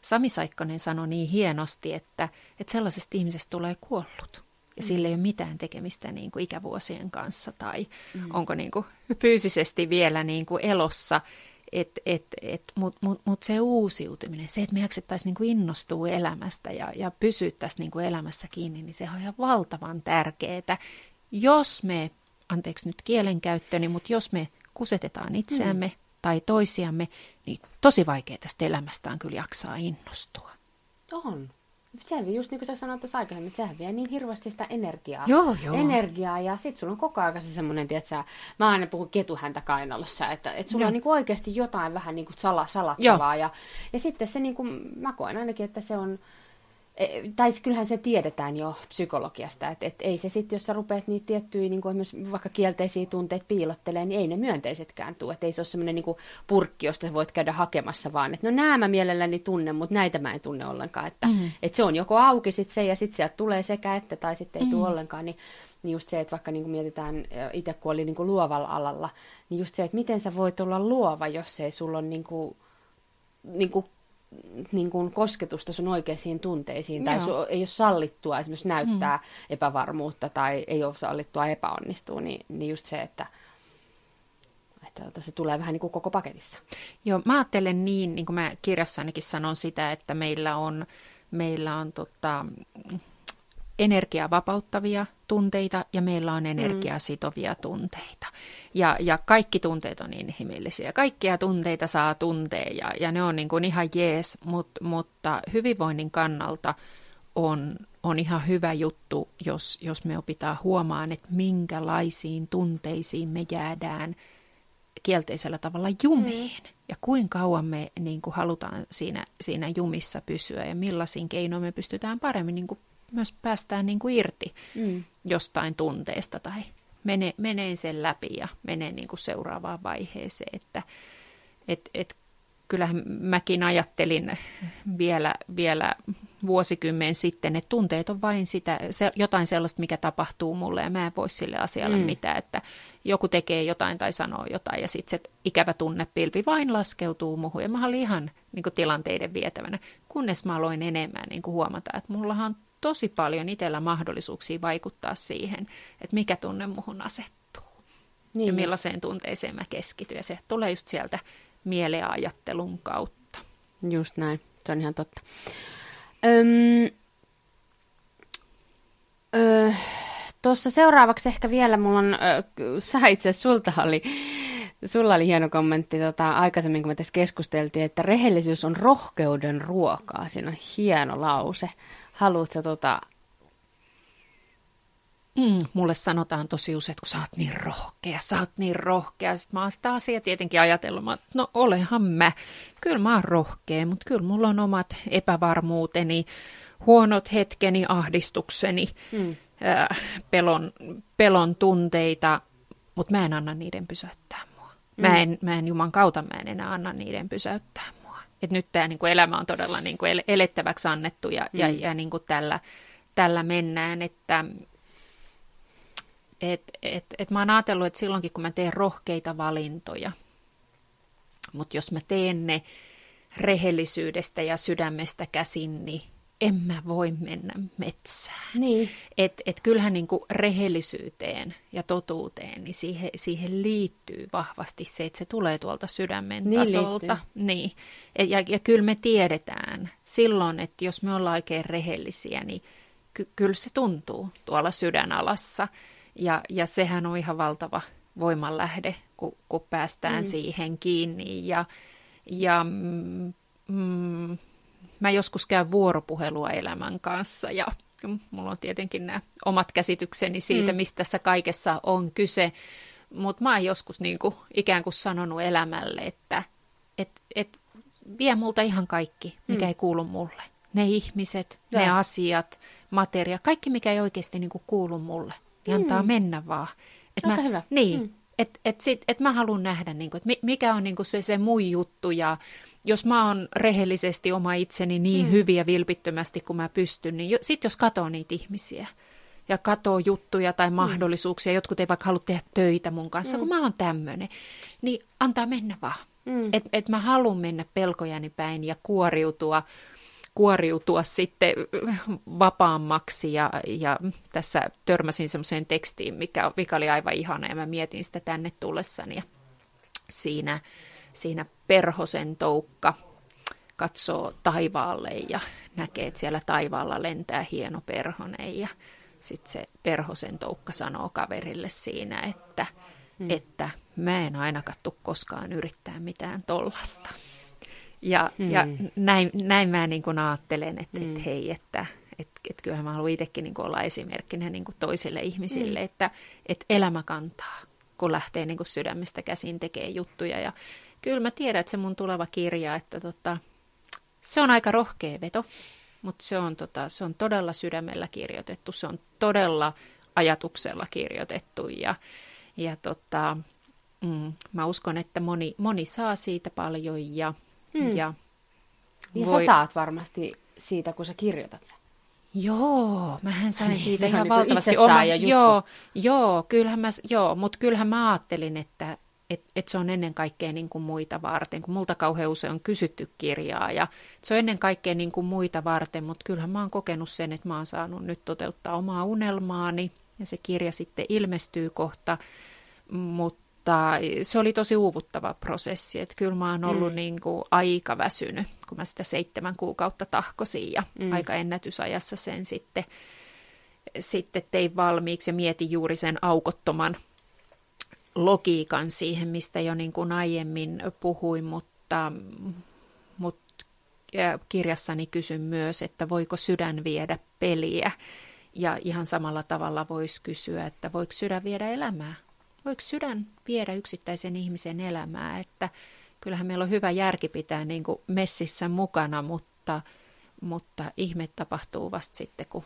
Sami Saikkonen sanoi niin hienosti, että, että sellaisesta ihmisestä tulee kuollut. Ja mm. sillä ei ole mitään tekemistä niin kuin ikävuosien kanssa tai mm. onko niin kuin fyysisesti vielä niin kuin elossa. Et, et, et, Mutta mut, mut se uusiutuminen, se, että me jaksettaisiin niin innostua elämästä ja, ja pysyttäisiin niin kuin elämässä kiinni, niin se on ihan valtavan tärkeää. Jos me, anteeksi nyt kielenkäyttöni, mutta jos me kusetetaan itseämme, mm tai toisiamme, niin tosi vaikea tästä elämästä on kyllä jaksaa innostua. On. Sehän just niin kuin sä sanoit tuossa aikaisemmin, että sehän vie niin hirveästi sitä energiaa. Joo, joo. Energiaa ja sit sulla on koko ajan se semmoinen, tiedätkö, mä aina puhun ketuhäntä kainalossa, että, että sulla joo. on niin kuin oikeasti jotain vähän niin kuin sala, salattavaa. Ja, ja sitten se niin kuin, mä koen ainakin, että se on, tai kyllähän se tiedetään jo psykologiasta, että et ei se sitten, jos sä rupeat niitä tiettyjä niin kuin vaikka kielteisiä tunteita piilottelee, niin ei ne myönteisetkään tule. Että ei se ole semmoinen niin purkki, josta sä voit käydä hakemassa vaan, että no nämä mä mielelläni tunnen, mutta näitä mä en tunne ollenkaan. Että mm-hmm. et se on joko auki sitten se ja sitten sieltä tulee sekä että tai sitten ei mm-hmm. tule ollenkaan. Niin, niin just se, että vaikka niin kuin mietitään itse kun oli niin kuin luovalla alalla, niin just se, että miten sä voit olla luova, jos ei sulla ole niin kuin, niin kuin niin kuin kosketusta sun oikeisiin tunteisiin, tai su, ei ole sallittua esimerkiksi näyttää mm. epävarmuutta, tai ei ole sallittua epäonnistua, niin, niin just se, että, että se tulee vähän niin kuin koko paketissa. Joo, mä ajattelen niin, niin kuin mä kirjassanikin sanon sitä, että meillä on, meillä on tota, energiaa vapauttavia tunteita ja meillä on energiaa mm. sitovia tunteita. Ja, ja kaikki tunteet on inhimillisiä. Kaikkia tunteita saa tuntea ja, ja ne on niin kuin ihan jees, mut, mutta hyvinvoinnin kannalta on, on ihan hyvä juttu, jos, jos me opitaan huomaan, että minkälaisiin tunteisiin me jäädään kielteisellä tavalla jumiin. Mm. Ja kuinka kauan me niin kuin halutaan siinä, siinä jumissa pysyä ja millaisiin keinoin me pystytään paremmin niin kuin myös päästään niin kuin irti mm. jostain tunteesta tai mene, menee sen läpi ja menee niin kuin seuraavaan vaiheeseen. Että et, et, kyllähän mäkin ajattelin vielä, vielä vuosikymmen sitten, että tunteet on vain sitä, se, jotain sellaista, mikä tapahtuu mulle ja mä en voi sille asialle mm. mitään, että joku tekee jotain tai sanoo jotain ja sitten se ikävä tunnepilvi vain laskeutuu muuhun ja mä olin ihan niin kuin, tilanteiden vietävänä, kunnes mä aloin enemmän niin kuin, huomata, että mullahan on tosi paljon itsellä mahdollisuuksia vaikuttaa siihen, että mikä tunne muhun asettuu niin ja millaiseen tunteeseen mä keskityn. Ja se tulee just sieltä mieleajattelun kautta. Just näin, se on ihan totta. Öm, ö, Tuossa seuraavaksi ehkä vielä mulla on, ö, sä itse sulta oli, sulla oli hieno kommentti tota, aikaisemmin, kun me tässä keskusteltiin, että rehellisyys on rohkeuden ruokaa. Siinä on hieno lause haluatko tota... Mm, mulle sanotaan tosi usein, että kun sä oot niin rohkea, sä oot niin rohkea. Sitten mä oon sitä asiaa tietenkin ajatellut, että no olehan mä. Kyllä mä oon rohkea, mutta kyllä mulla on omat epävarmuuteni, huonot hetkeni, ahdistukseni, mm. äh, pelon, pelon tunteita, mutta mä en anna niiden pysäyttää mua. Mm. Mä, en, mä en Juman kautta mä en enää anna niiden pysäyttää että nyt tämä niin kuin elämä on todella niin kuin elettäväksi annettu ja, mm. ja, ja niin kuin tällä, tällä mennään, että et, et, et mä oon ajatellut, että silloinkin kun mä teen rohkeita valintoja, Mutta jos mä teen ne rehellisyydestä ja sydämestä käsin, niin en mä voi mennä metsään. Niin. Et, et kyllähän niin kuin rehellisyyteen ja totuuteen, niin siihen, siihen liittyy vahvasti se, että se tulee tuolta sydämen niin tasolta. Niin. Et, ja, ja kyllä me tiedetään silloin, että jos me ollaan oikein rehellisiä, niin ky, kyllä se tuntuu tuolla sydänalassa. Ja, ja sehän on ihan valtava voimanlähde, kun, kun päästään mm. siihen kiinni. Ja, ja mm, mm mä joskus käyn vuoropuhelua elämän kanssa ja mulla on tietenkin nämä omat käsitykseni siitä, mm. mistä tässä kaikessa on kyse. Mutta mä oon joskus niin kuin, ikään kuin sanonut elämälle, että et, et, vie multa ihan kaikki, mikä mm. ei kuulu mulle. Ne ihmiset, ja. ne asiat, materia, kaikki mikä ei oikeasti niin kuin kuulu mulle, niin mm. antaa mennä vaan. Et Aika mä, hyvä. Niin, mm. että et, et, et mä haluan nähdä, niin kuin, että mikä on niin kuin se, se mun juttu ja jos mä oon rehellisesti oma itseni niin mm. hyvin ja vilpittömästi kuin mä pystyn, niin sitten jos katoo niitä ihmisiä ja katoo juttuja tai mm. mahdollisuuksia, mm. jotkut ei vaikka halua tehdä töitä mun kanssa, mm. kun mä oon tämmöinen, niin antaa mennä vaan. Mm. Että et mä haluan mennä pelkojani päin ja kuoriutua, kuoriutua sitten vapaammaksi. Ja, ja tässä törmäsin semmoiseen tekstiin, mikä, mikä oli aivan ihana ja mä mietin sitä tänne tullessani. Ja siinä siinä perhosen toukka katsoo taivaalle ja näkee, että siellä taivaalla lentää hieno perhonen ja sitten se perhosen toukka sanoo kaverille siinä, että, hmm. että mä en aina kattu koskaan yrittää mitään tollasta. Ja, hmm. ja näin, näin mä niin kuin ajattelen, että, hmm. että hei, että että et kyllähän mä haluan itsekin niin olla esimerkkinä niin kuin toisille ihmisille, hmm. että että elämä kantaa, kun lähtee niin kuin sydämestä käsin tekemään juttuja. Ja, kyllä mä tiedän, että se mun tuleva kirja, että tota, se on aika rohkea veto, mutta se on, tota, se on todella sydämellä kirjoitettu, se on todella ajatuksella kirjoitettu ja, ja tota, mm, mä uskon, että moni, moni saa siitä paljon ja, hmm. ja ja voi... sä saat varmasti siitä, kun sä kirjoitat sen. Joo, mähän sain niin, siitä ihan niin valtavasti oman, joo, joo, kyllähän mä, joo, mutta kyllähän mä ajattelin, että, että et se on ennen kaikkea niin kuin muita varten, kun multa kauhean usein on kysytty kirjaa ja se on ennen kaikkea niin kuin muita varten, mutta kyllähän mä oon kokenut sen, että mä oon saanut nyt toteuttaa omaa unelmaani ja se kirja sitten ilmestyy kohta, mutta se oli tosi uuvuttava prosessi, että kyllä mä oon ollut mm. niin kuin aika väsynyt, kun mä sitä seitsemän kuukautta tahkosin ja mm. aika ennätysajassa sen sitten, sitten tein valmiiksi ja mietin juuri sen aukottoman logiikan siihen, mistä jo niin kuin aiemmin puhuin, mutta, mutta kirjassani kysyn myös, että voiko sydän viedä peliä. Ja ihan samalla tavalla voisi kysyä, että voiko sydän viedä elämää? Voiko sydän viedä yksittäisen ihmisen elämää? Että kyllähän meillä on hyvä järki pitää niin kuin messissä mukana, mutta, mutta ihme tapahtuu vasta sitten, kun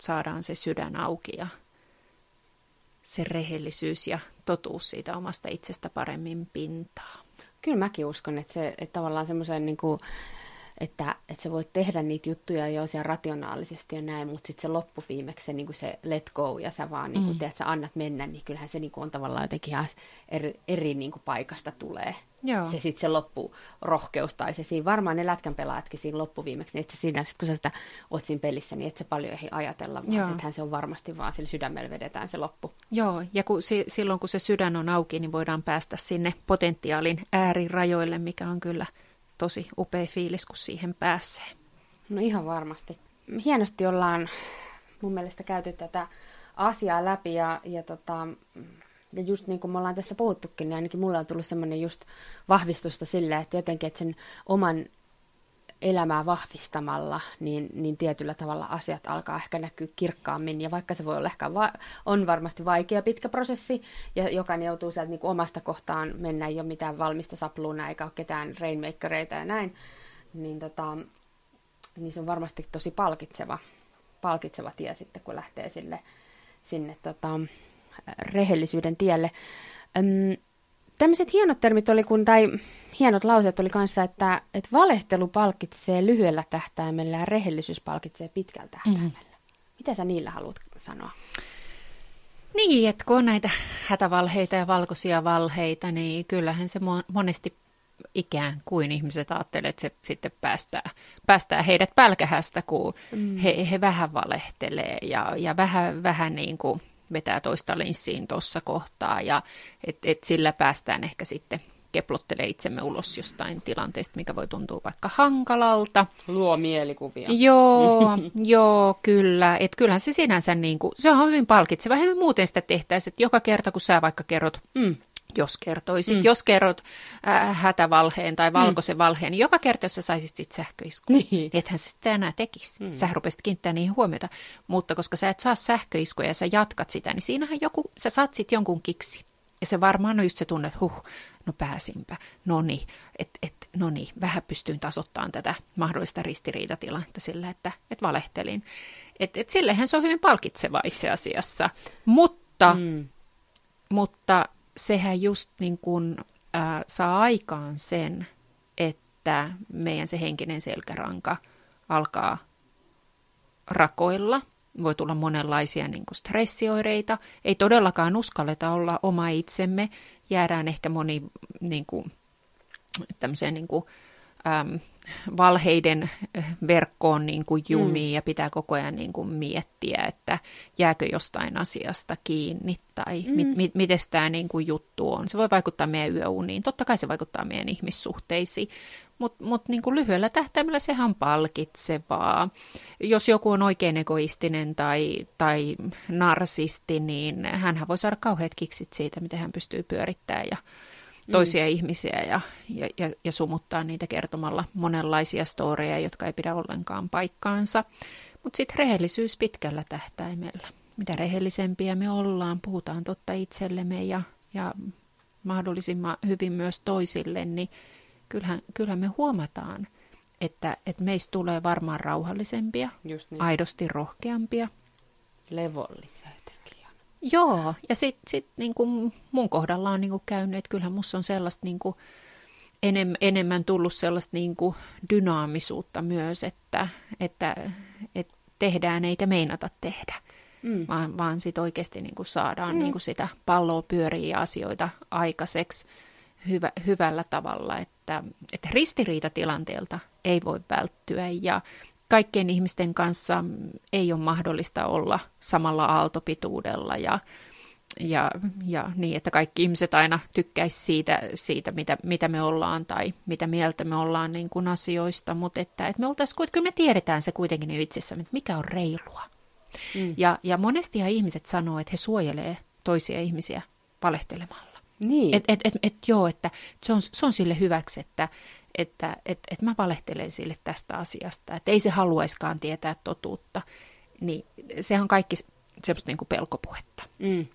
saadaan se sydän auki ja se rehellisyys ja totuus siitä omasta itsestä paremmin pintaa. Kyllä mäkin uskon, että, se, että tavallaan semmoisen niin kuin, että, että sä voit tehdä niitä juttuja jo siellä rationaalisesti ja näin, mutta sitten se loppuviimeksi se, niin se let go ja sä vaan niin kuin, mm. teet, sä annat mennä, niin kyllähän se niin kuin, on tavallaan jotenkin ihan eri, eri niin kuin, paikasta tulee. Joo. Se sitten se loppurohkeus tai se siinä, varmaan ne lätkän pelaajatkin siinä loppuviimeksi, niin että siinä, sit kun sä sitä oot siinä pelissä, niin että se paljon ei ajatella, vaan sittenhän se on varmasti vaan sillä sydämellä vedetään se loppu. Joo, ja kun, si, silloin kun se sydän on auki, niin voidaan päästä sinne potentiaalin äärirajoille, mikä on kyllä tosi upea fiilis, kun siihen pääsee. No ihan varmasti. Hienosti ollaan mun mielestä käyty tätä asiaa läpi ja, ja, tota, ja just niin kuin me ollaan tässä puhuttukin, niin ainakin mulle on tullut semmoinen just vahvistusta sille, että jotenkin että sen oman elämää vahvistamalla, niin, niin tietyllä tavalla asiat alkaa ehkä näkyä kirkkaammin. Ja vaikka se voi olla ehkä, va- on varmasti vaikea pitkä prosessi, ja jokainen joutuu sieltä niin kuin omasta kohtaan mennä, ei ole mitään valmista sapluuna, eikä ole ketään rainmakereita ja näin, niin, tota, niin se on varmasti tosi palkitseva, palkitseva tie sitten, kun lähtee sille, sinne tota, rehellisyyden tielle. Öm, tämmöiset hienot termit oli, kun, tai hienot lauseet oli kanssa, että, että valehtelu palkitsee lyhyellä tähtäimellä ja rehellisyys palkitsee pitkällä tähtäimellä. Mm. Mitä sä niillä haluat sanoa? Niin, että kun on näitä hätävalheita ja valkoisia valheita, niin kyllähän se monesti ikään kuin ihmiset ajattelee, että se sitten päästää, päästää heidät pälkähästä, kun mm. he, he vähän valehtelee ja, ja vähän, vähän niin kuin vetää toista linssiin tuossa kohtaa ja et, et sillä päästään ehkä sitten keplottelee itsemme ulos jostain tilanteesta, mikä voi tuntua vaikka hankalalta. Luo mielikuvia. Joo, [laughs] joo, kyllä. Et kyllähän se sinänsä, niin kuin, se on hyvin palkitseva. Me muuten sitä tehtäisiin, että joka kerta kun sä vaikka kerrot mm jos kertoisit, mm. jos kerrot äh, hätävalheen tai valkoisen mm. valheen, niin joka kerta, jos sä saisit sit sähköiskun, niin. niin ethän se sitä enää tekisi. Mm. Sä rupesit kiinnittämään niihin huomiota. Mutta koska sä et saa sähköiskuja ja sä jatkat sitä, niin siinähän joku, sä saat sitten jonkun kiksi. Ja se varmaan on just se tunne, että huh, no pääsinpä, no niin, et, et, no niin, vähän pystyin tasoittamaan tätä mahdollista ristiriitatilannetta sillä, että et valehtelin. Et, et sillehän se on hyvin palkitseva itse asiassa, mutta, mm. mutta sehän just niin kuin, äh, saa aikaan sen, että meidän se henkinen selkäranka alkaa rakoilla. Voi tulla monenlaisia niin kuin stressioireita. Ei todellakaan uskalleta olla oma itsemme. Jäädään ehkä moni niin kuin, tämmöiseen niin kuin, äm, valheiden eh, verkkoon niin kuin jumiin mm. ja pitää koko ajan niin kuin miettiä, että jääkö jostain asiasta kiinni tai mm. mit, mit, miten tämä niin kuin juttu on. Se voi vaikuttaa meidän yöuniin, totta kai se vaikuttaa meidän ihmissuhteisiin, mutta mut niin kuin lyhyellä tähtäimellä sehän on palkitsevaa. Jos joku on oikein egoistinen tai, tai narsisti, niin hän voi saada kauheat kiksit siitä, miten hän pystyy pyörittämään ja toisia mm. ihmisiä ja, ja, ja, ja sumuttaa niitä kertomalla monenlaisia storeja, jotka ei pidä ollenkaan paikkaansa. Mutta sitten rehellisyys pitkällä tähtäimellä. Mitä rehellisempiä me ollaan, puhutaan totta itsellemme ja, ja mahdollisimman hyvin myös toisille, niin kyllähän, kyllähän me huomataan, että, että meistä tulee varmaan rauhallisempia, Just niin. aidosti rohkeampia. Levollisia. Joo, ja sitten sit, niin kuin mun kohdalla on niin kuin käynyt, että kyllähän musta on sellaista niin kuin enem, enemmän tullut sellaista niin kuin dynaamisuutta myös, että, että, että tehdään eikä meinata tehdä. Mm. Vaan, vaan sitten oikeasti niin kuin saadaan mm. niin kuin sitä palloa pyöriä ja asioita aikaiseksi hyvä, hyvällä tavalla, että, että ristiriitatilanteelta ei voi välttyä ja kaikkien ihmisten kanssa ei ole mahdollista olla samalla aaltopituudella ja, ja, ja niin, että kaikki ihmiset aina tykkäisi siitä, siitä mitä, mitä me ollaan tai mitä mieltä me ollaan niin kuin asioista, mutta että, että me oltaisiin, kyllä me tiedetään se kuitenkin itsessämme, että mikä on reilua. Mm. Ja, ja monesti ihmiset sanoo, että he suojelee toisia ihmisiä valehtelemalla. Niin. Et, et, et, et, joo, että se on, se on sille hyväksi, että, että et, et mä valehtelen sille tästä asiasta, että ei se haluaiskaan tietää totuutta, niin sehän on kaikki semmoista niin kuin pelkopuhetta. Mm.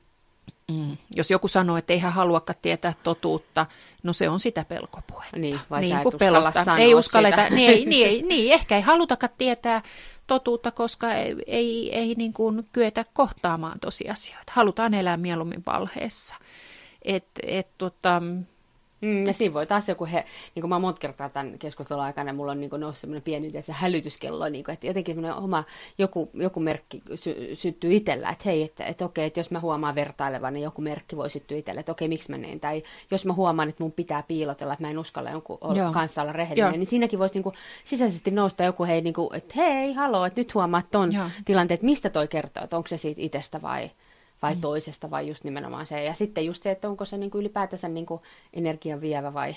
Mm. Jos joku sanoo, että ei hän haluakaan tietää totuutta, no se on sitä pelkopuhetta. Niin, vai niin, sä et uskalla Ei uskalleta, sitä. niin, ei, niin, ei, niin, ehkä ei halutakaan tietää totuutta, koska ei, ei, ei niin kuin kyetä kohtaamaan tosiasioita. Halutaan elää mieluummin valheessa. Et, et, tota, Mm, ja siinä voi taas joku, he, niin kuin mä monta kertaa tämän keskustelun aikana, mulla on niin noussut semmoinen pieni tietysti, hälytyskello, niin kuin, että jotenkin oma joku, joku merkki sy, syttyy itsellä, että hei, että, että okei, että jos mä huomaan vertailevan, niin joku merkki voi syttyä itsellä, että okei, miksi mä nein, tai jos mä huomaan, että mun pitää piilotella, että mä en uskalla jonkun Joo. kanssa olla rehellinen, Joo. niin siinäkin voisi niin kuin, sisäisesti nousta joku, hei, niin kuin, että hei, haloo, että nyt huomaat ton tilanteen, että mistä toi kertoo, että onko se siitä itsestä vai vai mm. toisesta, vai just nimenomaan se. Ja sitten just se, että onko se niin kuin ylipäätänsä niin kuin energian vievä vai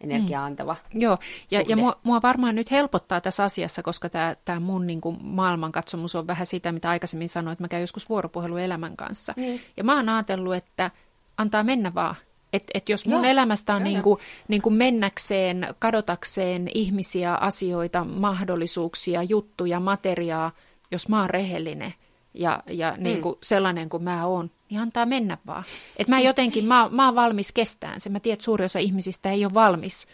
energiaa antava. Mm. Joo, ja, ja mua, mua varmaan nyt helpottaa tässä asiassa, koska tämä, tämä mun niin kuin maailmankatsomus on vähän sitä, mitä aikaisemmin sanoin, että mä käyn joskus vuoropuhelu elämän kanssa. Niin. Ja mä oon ajatellut, että antaa mennä vaan. Että et jos mun Joo. elämästä on niin kuin, niin kuin mennäkseen, kadotakseen ihmisiä, asioita, mahdollisuuksia, juttuja, materiaa, jos mä oon rehellinen – ja, ja niin mm. kuin sellainen kuin mä oon, niin antaa mennä vaan. Että mä jotenkin, mä, mä oon valmis kestään sen. Mä tiedän, että suuri osa ihmisistä ei ole valmis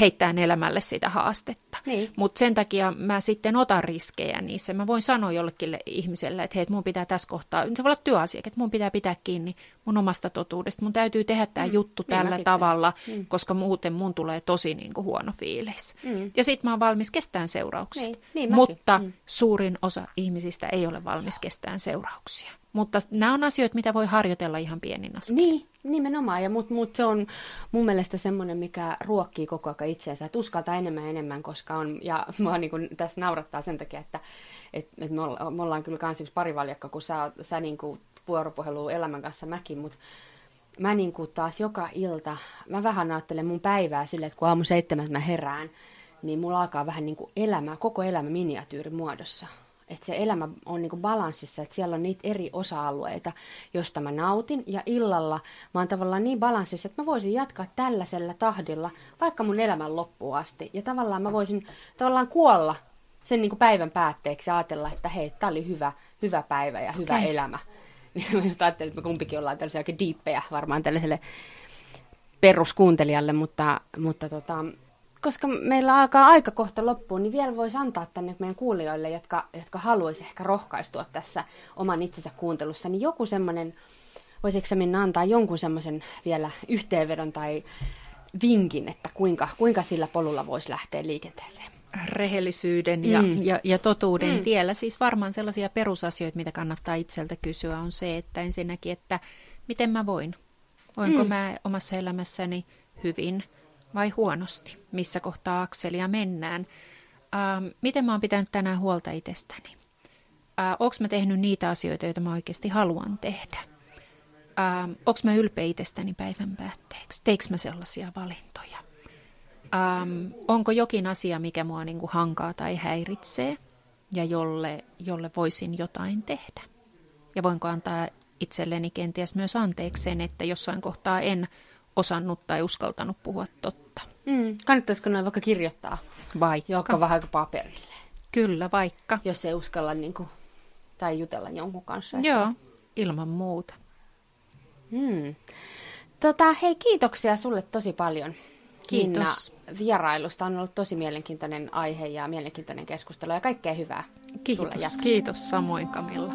heittää elämälle sitä haastetta. Niin. Mutta sen takia mä sitten otan riskejä niissä. Mä voin sanoa jollekin ihmiselle, että hei, mun pitää tässä kohtaa, se voi olla työasia, että mun pitää pitää kiinni mun omasta totuudesta. Mun täytyy tehdä tämä mm. juttu niin tällä tavalla, mm. koska muuten mun tulee tosi niin kuin huono fiilis. Mm. Ja sitten mä oon valmis kestään seuraukset. Niin. Niin, Mutta mm. suurin osa ihmisistä ei ole valmis kestään seurauksia. Mutta nämä on asioita, mitä voi harjoitella ihan pienin askel. Niin, nimenomaan. Ja mut, mut se on mun mielestä semmoinen, mikä ruokkii koko ajan itseensä, että uskaltaa enemmän ja enemmän, koska on, ja [laughs] mua niin kuin tässä naurattaa sen takia, että et, et me, olla, me ollaan kyllä kans yksi parivaljakka, kun sä, sä niin kuin vuoropuhelu elämän kanssa mäkin, mutta mä niin kuin taas joka ilta, mä vähän ajattelen mun päivää silleen, että kun aamu seitsemät mä herään, niin mulla alkaa vähän niin kuin elämä, koko elämä miniatyyrimuodossa. Että se elämä on niin balanssissa, että siellä on niitä eri osa-alueita, josta mä nautin. Ja illalla mä oon tavallaan niin balanssissa, että mä voisin jatkaa tällaisella tahdilla vaikka mun elämän loppuun asti. Ja tavallaan mä voisin tavallaan kuolla sen niin päivän päätteeksi ja ajatella, että hei, tää oli hyvä, hyvä päivä ja hyvä okay. elämä. Niin [laughs] mä ajattelin, että me kumpikin ollaan tällaisia oikein diippejä varmaan tällaiselle peruskuuntelijalle, mutta, mutta tota, koska meillä alkaa aika kohta loppuun, niin vielä voisi antaa tänne meidän kuulijoille, jotka, jotka haluaisi ehkä rohkaistua tässä oman itsensä kuuntelussa, niin joku semmoinen, voisiko se minä antaa jonkun semmoisen vielä yhteenvedon tai vinkin, että kuinka, kuinka sillä polulla voisi lähteä liikenteeseen? rehellisyyden ja, mm. ja, ja totuuden mm. tiellä. Siis varmaan sellaisia perusasioita, mitä kannattaa itseltä kysyä, on se, että ensinnäkin, että miten mä voin? Voinko mm. mä omassa elämässäni hyvin vai huonosti? Missä kohtaa akselia mennään? Ähm, miten mä oon pitänyt tänään huolta itsestäni? Äh, onko mä tehnyt niitä asioita, joita mä oikeasti haluan tehdä? Ähm, onko mä ylpeä itsestäni päivän päätteeksi? Teekö mä sellaisia valintoja? Ähm, onko jokin asia, mikä mua niin kuin hankaa tai häiritsee ja jolle, jolle voisin jotain tehdä? Ja voinko antaa itselleni kenties myös anteeksi sen, että jossain kohtaa en osannut tai uskaltanut puhua totta. Mm. Kannattaisiko noin vaikka kirjoittaa? Vaikka. Joka vähän paperille. Kyllä, vaikka. Jos ei uskalla niin kuin, tai jutella jonkun kanssa. Että... Joo, ilman muuta. Hmm. Tota, hei, kiitoksia sulle tosi paljon. Kiitos. Minna, vierailusta on ollut tosi mielenkiintoinen aihe ja mielenkiintoinen keskustelu ja kaikkea hyvää. Kiitos, kiitos samoin Kamilla.